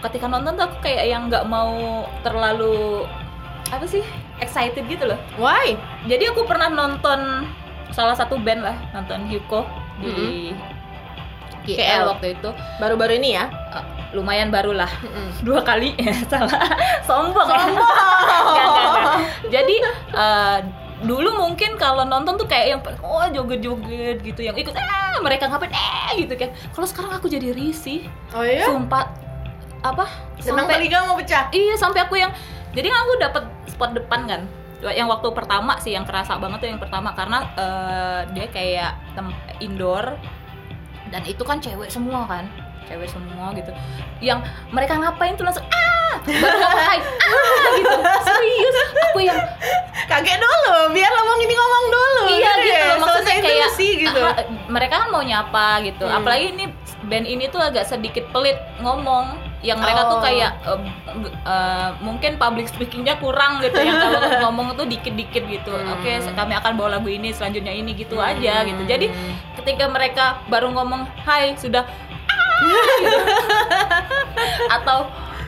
Ketika nonton tuh aku kayak yang nggak mau terlalu apa sih excited gitu loh. Why? Jadi aku pernah nonton salah satu band lah, nonton Hyuko di KL KL. waktu itu. Baru-baru ini ya. Eh, lumayan baru lah Mm-mm. *laughs* dua kali *laughs* salah sombong ya. Sombong. *laughs* Nggak. jadi eh, dulu mungkin kalau nonton tuh kayak yang oh joget-joget gitu yang ikut eh mereka ngapain eh gitu kan kalau sekarang aku jadi risih Oh iya? sumpah apa Senang sampai telinga mau pecah. iya sampai aku yang jadi kan aku dapat spot depan kan? Yang waktu pertama sih yang kerasa banget tuh yang pertama. Karena eh, dia kayak indoor. Dan itu kan cewek semua kan? Cewek semua gitu. Yang mereka ngapain tuh langsung ah! Baru ngapain ah! gitu. Serius. Aku yang Kaget dulu, biar ngomong ini ngomong dulu. iya gitu ya. loh. Maksudnya kayak sih gitu. ah, mereka kan mau nyapa gitu. Hmm. apalagi ini band ini tuh agak sedikit pelit ngomong yang mereka tuh Oh. kayak eh, eh, mungkin public speakingnya kurang gitu yang kalau *laughs* ngomong tuh dikit-dikit gitu Hmm. oke kami akan bawa lagu ini selanjutnya ini gitu Hmm. aja gitu jadi ketika mereka baru ngomong hai sudah "Ah," gitu. atau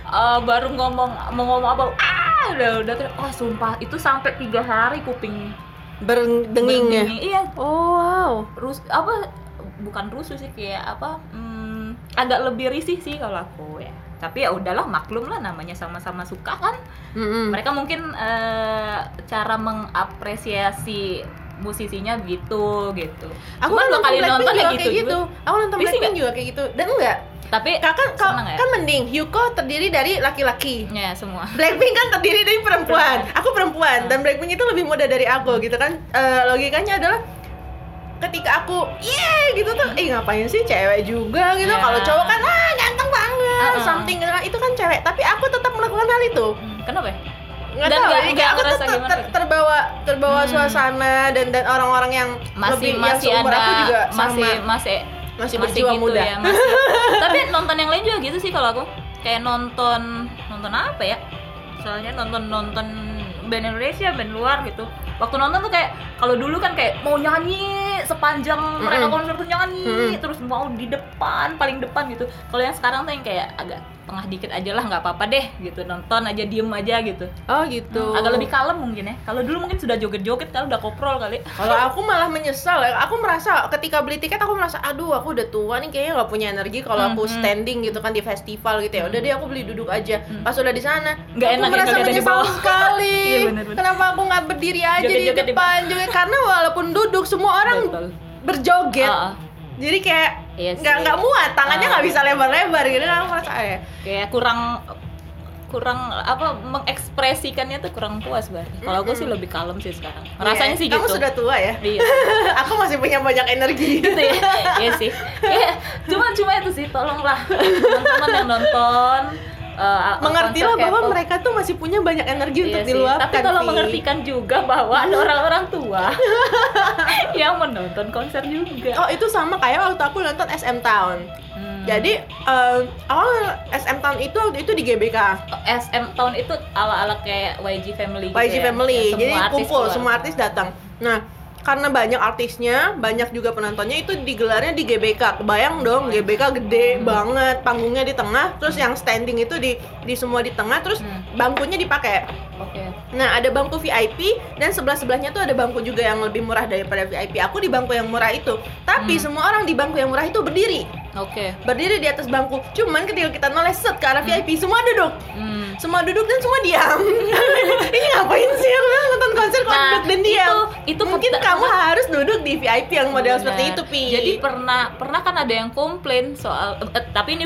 eh, baru ngomong mau ngomong apa ah udah udah wah sumpah itu sampai tiga hari kuping berdenging ya. iya Oh wow. rus apa bukan rusuh sih kayak apa hmm, agak lebih risih sih kalau aku tapi ya udahlah maklum lah namanya sama-sama suka kan Mm-mm. mereka mungkin eh, cara mengapresiasi musisinya gitu gitu Aku Cuman kan dua kali Blackpink nonton juga ya kayak gitu, gitu. Aku nonton Blackpink juga kayak gitu. Dan enggak, tapi kan kan, ya? kan mending Hyuko terdiri dari laki-laki. ya semua *laughs* Blackpink kan terdiri dari perempuan. Aku perempuan dan Blackpink itu lebih muda dari aku gitu kan. Eh, logikanya adalah ketika aku yeah gitu tuh, eh ngapain sih cewek juga gitu. Ya. Kalau cowok kan ah ganteng banget, Uh-uh. something gitu kan. Itu kan cewek, tapi aku tetap melakukan hal itu. Hmm, kenapa ya? Nggak Dan tahu, jadi nggak aku tetap gimana ter- gitu? terbawa terbawa Hmm. suasana dan dan orang-orang yang masih lebih masih yang ada aku juga masih sama. masih Masih berjiwa muda. ya masih *laughs* tapi nonton yang lain juga gitu sih kalau aku kayak nonton nonton apa ya soalnya nonton nonton band Indonesia band luar gitu waktu nonton tuh kayak kalau dulu kan kayak mau nyanyi sepanjang mereka Mm-mm. konser tuh nyanyi Mm-mm. terus mau di depan paling depan gitu kalau yang sekarang tuh yang kayak agak tengah dikit aja lah nggak apa-apa deh gitu nonton aja diem aja gitu Oh gitu. agak lebih kalem mungkin ya kalau dulu mungkin sudah joget-joget kalau udah koprol kali Kalau *laughs* aku malah menyesal ya. Aku merasa ketika beli tiket aku merasa aduh aku udah tua nih kayaknya nggak punya energi kalau aku standing gitu kan di festival gitu ya. Udah deh aku beli duduk aja. Pas udah di sana Nggak aku enak ya merasa di menyesal bawah. sekali. *laughs* Iya, bener-bener. Kenapa aku nggak berdiri aja di Joget-joget di depan *laughs* joget karena walaupun duduk semua orang Betul. berjoget. Ah, ah. Jadi kayak Iya nggak nggak muat, tangannya nggak bisa lebar-lebar gitu kan merasa ya. kayak kurang kurang apa mengekspresikannya tuh kurang puas berarti. Kalau aku sih lebih kalem sih sekarang. Rasanya Iya, sih Kamu gitu. sudah tua ya. Iya. *laughs* aku masih punya banyak energi. *laughs* gitu ya. Iya sih. Ya, cuma cuma itu sih tolonglah teman-teman yang nonton eh, Mengertilah konser bahwa K-pop. mereka tuh masih punya banyak energi Iya untuk sih. diluapkan. Tapi tolong Vi. mengertikan juga bahwa ada *laughs* orang-orang tua *laughs* yang menonton konser juga. Oh itu sama kayak waktu aku nonton SM Town. Hmm. Jadi eh, awal SM Town itu itu di GBK, SM tahun itu ala-ala kayak YG Family gitu YG ya. Family. Ya, Jadi kumpul keluar. semua artis datang. Nah karena banyak artisnya, banyak juga penontonnya itu digelarnya di GBK. Kebayang dong, GBK gede Hmm. banget, panggungnya di tengah, terus yang standing itu di di semua di tengah, terus Hmm. bangkunya dipakai. Oke. Nah, ada bangku VIP dan sebelah-sebelahnya tuh ada bangku juga yang lebih murah daripada VIP. Aku di bangku yang murah itu. Tapi Hmm. semua orang di bangku yang murah itu berdiri. Oke. Berdiri di atas bangku. Cuman ketika kita noleh set ke arah VIP, semua duduk. Hmm. Semua duduk dan semua diam. *laughs* Ini ngapain sih? Aku nonton konser kok Nah, duduk dan diam. itu- itu Mungkin kamu harus duduk di VIP yang model Benar. seperti itu, Pi. Jadi pernah pernah kan ada yang komplain soal eh, tapi ini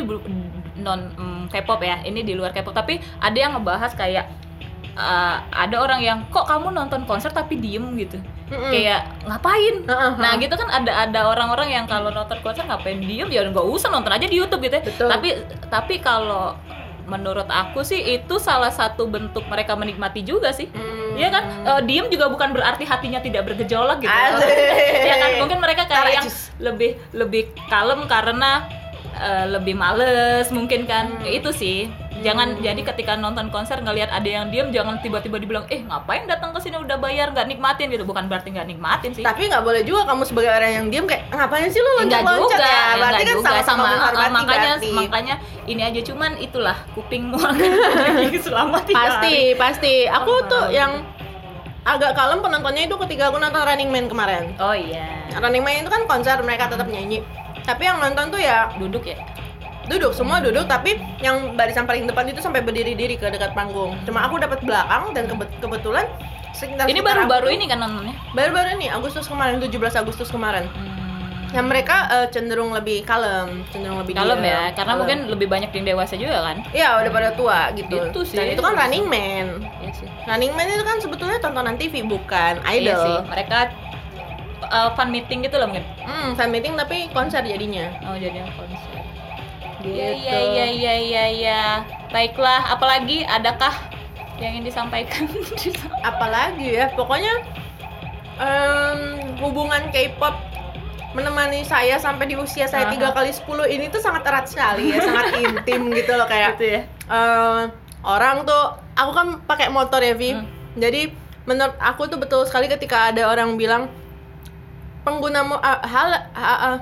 non mm, K-pop ya. Ini di luar K-pop tapi ada yang ngebahas kayak eh, ada orang yang kok kamu nonton konser tapi diem gitu. Mm-mm. Kayak ngapain? Heeh, Nah gitu kan ada ada orang-orang yang kalau nonton konser ngapain diem ya nggak usah nonton aja di YouTube gitu ya. Betul. Tapi tapi kalau menurut aku sih itu salah satu bentuk mereka menikmati juga sih. Hmm. Iya kan, Eh, diem juga bukan berarti hatinya tidak bergejolak gitu. Ya kan, mungkin mereka kayak yang lebih lebih kalem karena eh, lebih males mungkin kan. Hmm. Itu sih. Jangan jadi ketika nonton konser ngelihat ada yang diem jangan tiba-tiba dibilang eh ngapain datang ke sini udah bayar nggak nikmatin gitu bukan berarti nggak nikmatin sih Tapi nggak boleh juga kamu sebagai orang yang diem kayak ngapain sih lu enggak loncat-loncat juga, ya? ya, Berarti kan juga sama-sama sama menghormati makanya berarti. makanya ini aja cuman itulah kupingmu akan *laughs* selama tiga pasti hari. pasti aku Parah, tuh yang agak kalem penontonnya itu ketika aku nonton Running Man kemarin Oh iya. Running Man itu kan konser mereka tetap nyanyi tapi yang nonton tuh ya Duduk ya. duduk semua duduk tapi yang barisan paling depan itu sampai berdiri-diri ke dekat panggung cuma aku dapat belakang dan kebe- kebetulan sekitar Ini baru-baru ini kan nontonnya. baru-baru ini Agustus kemarin 17 Agustus kemarin Hmm. yang mereka eh, cenderung lebih kalem cenderung lebih Kalem ya, karena kalem. mungkin lebih banyak yang dewasa juga kan. Iya udah pada tua gitu. Gitu sih. Dan itu kan Running Man. Iya sih. Running Man itu kan sebetulnya tontonan TV bukan Iya idol. sih. Mereka uh, fan meeting gitu loh mungkin. Hmm, fan meeting tapi konser jadinya. Oh jadi konser. Gitu. Iya iya iya iya iya iya. Baiklah, apalagi adakah yang ingin disampaikan? *laughs* Apalagi ya, pokoknya em, hubungan K-pop menemani saya sampai di usia saya tiga kali 10 ini tuh sangat erat sekali ya, sangat *laughs* intim gitu loh kayak gitu ya. eh, orang tuh aku kan pakai motor ya Vi Hmm. jadi menurut aku tuh betul sekali ketika ada orang bilang pengguna mo- ah, hal ah, ah,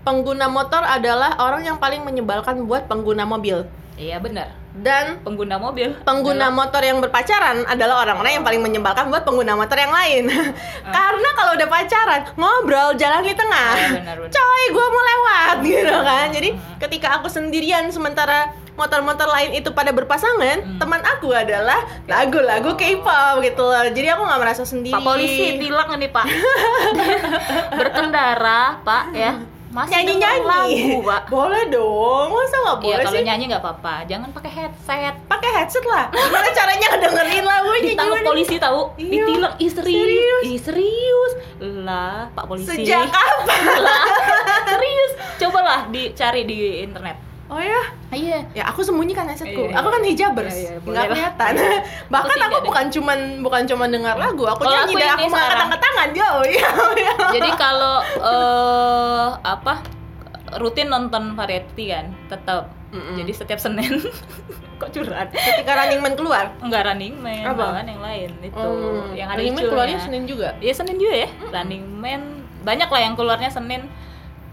pengguna motor adalah orang yang paling menyebalkan buat pengguna mobil Iya benar. dan Pengguna mobil. pengguna motor yang berpacaran adalah orang-orang yang paling menyebalkan buat pengguna motor yang lain *laughs* karena kalau udah pacaran ngobrol jalan di tengah Iya, benar, benar. coy gue mau lewat *laughs* gitu kan jadi ketika aku sendirian sementara motor-motor lain itu pada berpasangan Hmm. teman aku adalah lagu-lagu K-pop gitu. Loh jadi aku nggak merasa sendiri. Pak polisi tilang ini pak. *laughs* Berkendara pak ya. Masih nyanyi nyanyi lagu pak. Boleh dong masa nggak Iya boleh kalau sih? nyanyi nggak apa-apa. Jangan pakai headset. Pakai headset lah. Gimana caranya ngedengerin lagunya ditangkap polisi tahu? Iya. ditilang ih serius. Serius? ih serius. Lah pak polisi. Sejak kapan? Lah serius. Cobalah dicari di internet oh ya iya Ya aku sembunyikan headsetku. Iya. Aku kan hijabers, Iya, iya, nggak kelihatan. *laughs* Bahkan sih aku nggak deh. bukan cuman bukan cuman dengar lagu, aku Kalau nyanyi aku dan aku mengangkat tangan. Yo, *laughs* iya, iya. jadi kalau eh apa rutin nonton variety kan tetap Mm-mm. jadi setiap senin *laughs* kok curhat Ketika Running Man keluar, enggak running man Apa? bahkan yang lain itu Hmm, yang ada Running Man keluarnya Senin juga. Iya Senin juga ya. Running Man banyak lah yang keluarnya Senin.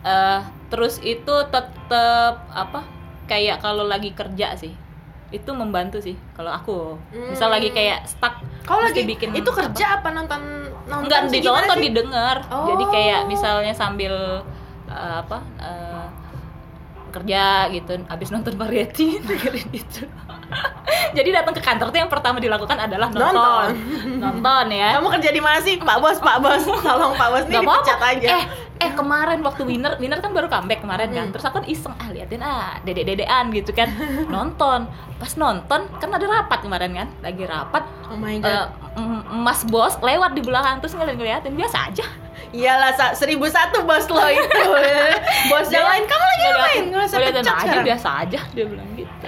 Eh terus itu tetap apa? Kayak kalau lagi kerja sih. Itu membantu sih kalau aku. Misal Hmm. lagi kayak stuck mesti lagi bikin itu kerja apa, nonton nonton? Enggak sih? Gimana ditonton, didengar. Oh. Jadi kayak misalnya sambil eh, apa? eh, kerja gitu habis nonton variety *laughs* dengerin itu jadi datang ke kantor tuh yang pertama dilakukan adalah nonton Nonton. nonton ya Kamu kerja di mana sih, Pak Bos? Pak Bos, *laughs* tolong Pak Bos nih dipecat aja. Eh, eh kemarin waktu winner, winner kan baru comeback kemarin kan. Hmm. Terus aku kan iseng ah liatin ah dede-dedean gitu kan. *laughs* nonton. Pas nonton kan ada rapat kemarin kan. Lagi rapat Oh my god. m- Mas bos lewat di belakang terus ngeliat ngeliatin biasa aja. Iyalah seribu satu bos lo itu. *laughs* bos yang lain kamu lagi ngapain? Nggak usah pecat aja sekarang. biasa aja dia bilang gitu.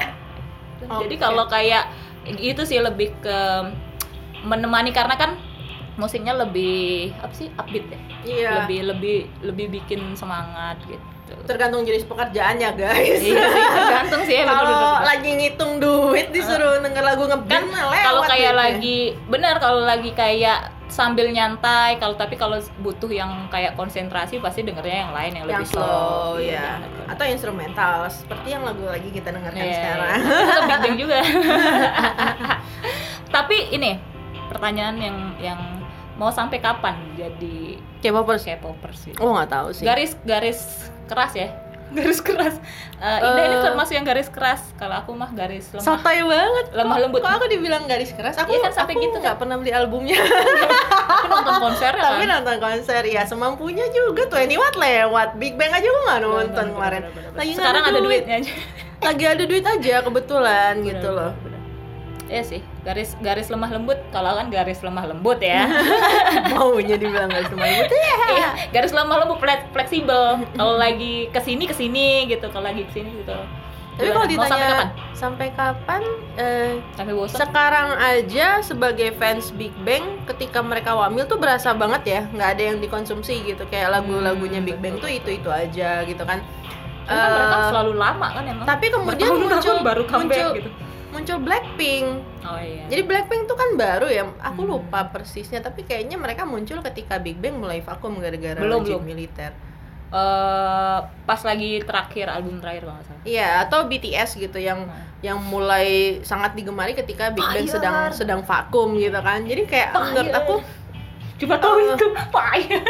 Jadi Oke. kalau kayak itu sih lebih ke menemani karena kan musiknya lebih apa sih upbeat ya Iya. lebih lebih lebih bikin semangat gitu Tergantung jenis pekerjaannya guys. iya sih tergantung sih ya kalau lagi ngitung duit disuruh denger lagu ngeband kan kalau kayak duitnya. lagi benar kalau lagi kayak sambil nyantai kalau tapi kalau butuh yang kayak konsentrasi pasti dengernya yang lain yang, yang lebih slow Iya, ya jangan. atau instrumental seperti yang lagu lagi kita dengarkan sekarang iya. Itu Big Bang juga *laughs* tapi ini pertanyaan yang yang mau sampai kapan jadi K-popers? K-popers gitu? oh nggak tahu sih. Garis garis keras ya. *laughs* Garis keras. Eh, Indah ini Eh. termasuk yang garis keras. Kalau aku mah garis lemah. Sotoy banget. Lemah Kok- lembut. Kok aku dibilang garis keras? Aku Iya kan sampai aku gitu nggak pernah beli albumnya. *laughs* Aku nonton konser ya Tapi kan. nonton konser ya semampunya juga. Tuh Ini Watt lewat. Big Bang aja gue nggak nonton Bener, kemarin. bener, bener, bener. Lagi sekarang ada duitnya aja. Lagi ada duit aja kebetulan gitu loh. Bener. Iya sih, garis garis lemah lembut. Kalau kan garis lemah lembut ya. *laughs* Maunya dibilang garis lemah lembut ya Iya, garis lemah lembut fle- fleksibel. Kalau lagi ke sini ke sini gitu, kalau lagi ke sini gitu. Tapi Gimana? kalau ditanya sampai kapan? sampai kapan, eh, Sampai bosan? sekarang aja sebagai fans Big Bang ketika mereka wamil tuh berasa banget ya nggak ada yang dikonsumsi gitu kayak lagu-lagunya Big Bang tuh itu itu aja gitu kan Karena mereka Eh, selalu lama kan emang. tapi kemudian muncul baru comeback muncul, gitu. Muncul Blackpink Oh iya. jadi Blackpink tuh kan baru ya aku Hmm. lupa persisnya tapi kayaknya mereka muncul ketika Big Bang mulai vakum gara-gara Belum, belum. militer Eh, pas lagi terakhir album terakhir kalau nggak salah. Iya, atau BTS gitu yang Nah. yang mulai sangat digemari ketika Big Bang sedang sedang vakum gitu kan. Jadi kayak menurut Fire. aku Coba tahu Eh. itu fire.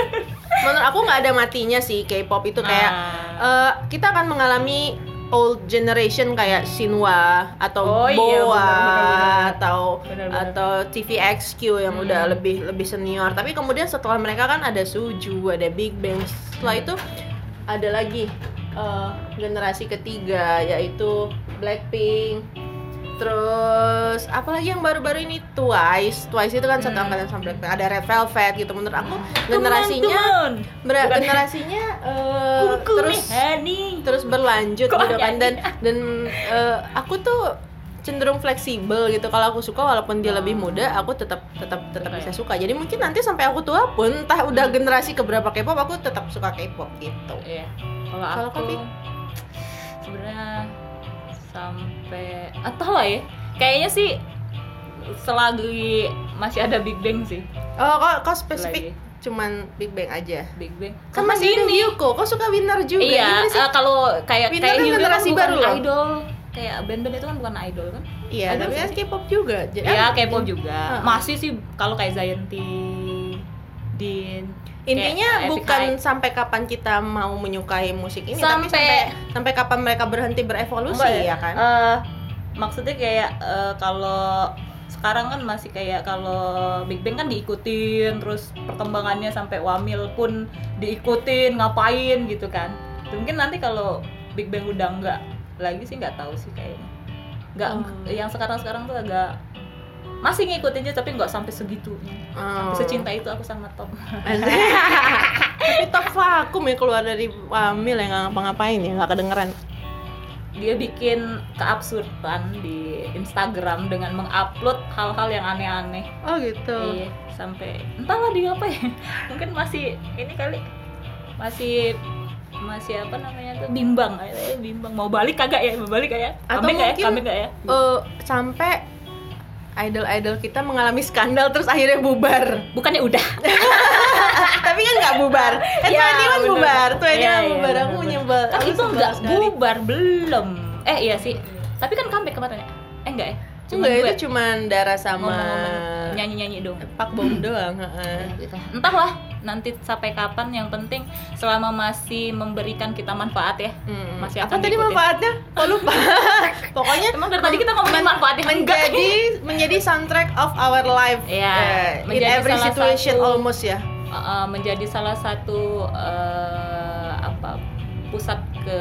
menurut aku nggak ada matinya sih K-pop itu kayak eh, kita akan mengalami old generation kayak Shinhwa atau Oh iya, Boa benar, benar, benar. atau Benar-benar. atau TVXQ yang Hmm. udah lebih lebih senior. Tapi kemudian setelah mereka kan ada Suju, ada Big Bang. Setelah itu ada lagi eh, generasi ketiga yaitu Blackpink. Terus apalagi yang baru-baru ini Twice. Twice itu kan satu Hmm. angkatan sama Blackpink. Ada Red Velvet gitu. Menurut aku generasinya. Ber- generasinya eh, terus honey. terus berlanjut Kok gitu kan dan dan eh, aku tuh cenderung fleksibel gitu kalau aku suka walaupun dia lebih muda aku tetap tetap tetap bisa suka jadi mungkin nanti sampai aku tua pun entah udah generasi keberapa K-pop aku tetap suka K-pop gitu Iya. Kalau aku kopi? sebenarnya sampai atau lah ya. Kayaknya sih selagi masih ada Big Bang sih. oh kok kok spesifik Lagi. cuman Big Bang aja Big Bang. kan masih ada Hyuko kok suka Winner juga Iya, eh, kalau kayak Winner kayak kan Hyukoh generasi baru loh. idol. Kayak band-band itu kan bukan idol kan? iya Idol tapi kan. K-pop juga Jadi- Iya, ah, K-pop juga. Heeh. Masih sih kalau kayak Zayanti, Din. Intinya kayak bukan High. sampai kapan kita mau menyukai musik ini, tapi Sampai- sampai sampai kapan mereka berhenti berevolusi Enggak ya kan? Eh, maksudnya kayak eh, kalau sekarang kan masih kayak kalau Big Bang kan diikutin terus perkembangannya sampai Wamil pun diikutin ngapain gitu kan mungkin nanti kalau Big Bang udah enggak lagi sih nggak tahu sih kayaknya nggak Hmm. yang sekarang sekarang tuh agak masih ngikutinnya tapi nggak sampai segitunya. Oh. secinta itu aku sama Tom. *laughs* Tapi top vakum ya keluar dari wamil ya nggak ngapa-ngapain ya nggak kedengeran. Dia bikin keabsurdan di Instagram dengan mengupload hal-hal yang aneh-aneh. Oh gitu. Iya, sampai entahlah dia apa ya. *laughs* Mungkin masih ini kali. Masih masih apa namanya tuh? Bimbang bimbang. Mau balik kagak ya? Mau balik kagak Atau kambing ya? mungkin- kambing nggak ya? Eh, sampai idol-idol kita mengalami skandal terus akhirnya bubar. Bukannya udah. *laughs* Tapi kan nggak bubar. Eh One bener. bubar Iya, One iya, bubar. Aku nyebel. Kan aku itu nggak bubar belum. Eh iya sih. Tapi kan comeback kemarin. Ya eh enggak ya Enggak, duet. itu cuman Dara sama nyanyi-nyanyi dong Pak Bom doang gitu. entahlah nanti sampai kapan yang penting selama masih memberikan kita manfaat ya Hmm. Masih apa akan tadi diikutin. manfaatnya? Kok lupa? *laughs* Pokoknya Emang dari tadi kita ngomongin manfaat yang enggak menjadi menjadi soundtrack of our life. Iya, Eh, in menjadi every situation satu- almost ya. uh, uh, menjadi salah satu uh, apa pusat ke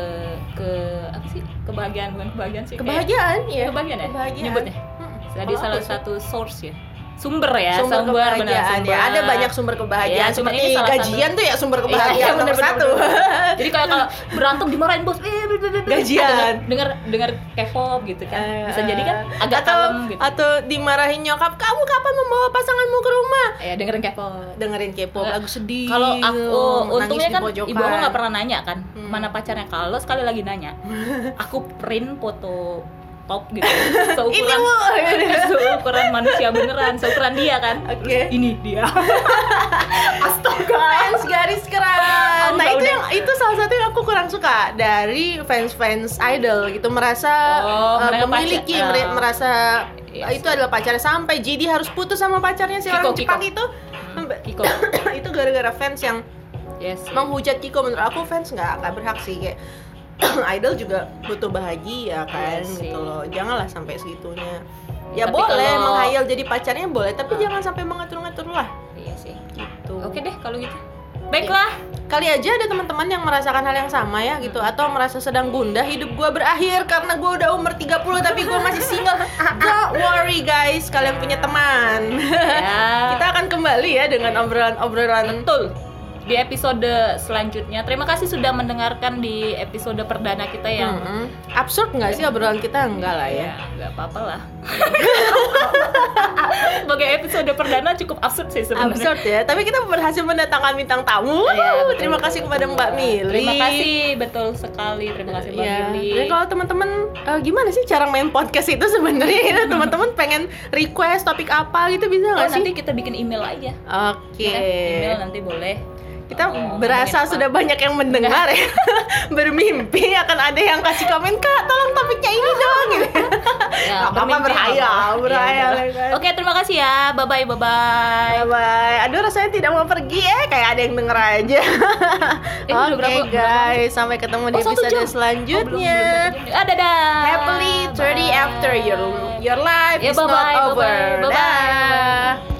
ke apa sih kebahagiaan bukan kebahagiaan sih kayak- Kebahagiaan ya. kebahagiaan ya Kebahagiaan. nyebutnya Hmm. jadi salah satu source ya sumber ya sumber, benar, kebahagiaan sumber. ya. Ada banyak sumber kebahagiaan. Cuman Seperti ini gajian satu. tuh ya sumber Iya, kebahagiaan iya, nomor bener, bener, satu. bener. *laughs* jadi kalau kalau berantem dimarahin bos eh. Gajian. dengar dengar K-pop gitu kan bisa jadi kan Eh, agak atau, kalem gitu Atau dimarahin nyokap, kamu kapan membawa pasanganmu ke rumah? ya dengerin K-pop Dengerin K-pop lagu sedih. Kalau aku untungnya kan ibu aku nggak pernah nanya kan Hmm. mana pacarnya. Kalau sekali lagi nanya, *laughs* aku print foto top gitu, seukuran *laughs* seukuran manusia beneran, seukuran dia kan. Oke. Ini dia. *laughs* Astaga. fans garis keras. Oh, Nah itu udah. yang itu salah satu yang aku kurang suka dari fans-fans idol gitu merasa Oh, uh, mereka memiliki pacar- ah. merasa Iya uh, itu adalah pacarnya sampai jadi harus putus sama pacarnya si Kiko, orang Kiko. Jepang itu. Hmm, Kiko. *coughs* itu gara-gara fans yang Yes. menghujat Kiko menurut aku fans nggak nggak berhak sih kayak *coughs* idol juga butuh bahagia kan Iya sih. gitu loh janganlah sampai segitunya ya Tapi boleh kalau- menghayal jadi pacarnya boleh tapi Ah. jangan sampai mengatur-ngatur lah Iya sih. gitu Oke deh kalau gitu. Baiklah. kali aja ada teman-teman yang merasakan hal yang sama ya gitu atau merasa sedang gundah hidup gua berakhir karena gua udah umur 30 tapi gua masih single *laughs* don't worry guys kalian punya teman Ya. *laughs* kita akan kembali ya dengan obrolan-obrolan Betul. Di episode selanjutnya. Terima kasih sudah mendengarkan di episode perdana kita yang Mm-mm. absurd nggak sih obrolan kita enggak lah ya ya nggak apa-apa lah. *laughs* Sebagai episode perdana cukup absurd sih sebenarnya. absurd ya tapi kita berhasil mendatangkan bintang tamu Iya, betul, terima kasih betul. kepada Mbak Mili Terima kasih betul sekali. Terima kasih Mbak Iya. Mili. Dan kalau teman-teman eh, gimana sih cara main podcast itu sebenarnya Gitu, *laughs* teman-teman pengen request topik apa gitu bisa Oh, nggak sih? nanti kita bikin email aja. Oke. Ya, email nanti boleh. Kita Oh, berasa apa? sudah banyak yang mendengar ya. *laughs* Bermimpi akan ada yang kasih komen kak, tolong topiknya ini dong. Gitu. *laughs* Ya, apa-apa bermimpi berhayal, berhayal. Ya, ya kan? Oke, terima kasih ya. Bye bye bye bye. Bye bye. Aduh rasanya tidak mau pergi eh kayak ada yang denger aja. *laughs* Eh, Oke berapa- guys, sampai ketemu di Oh, satu episode. Oh, belum, selanjutnya. belum, belum. Ah, dadah. Happily 30 Bye. after your your life Ya, is bye-bye, not over. bye-bye, bye-bye. Dah.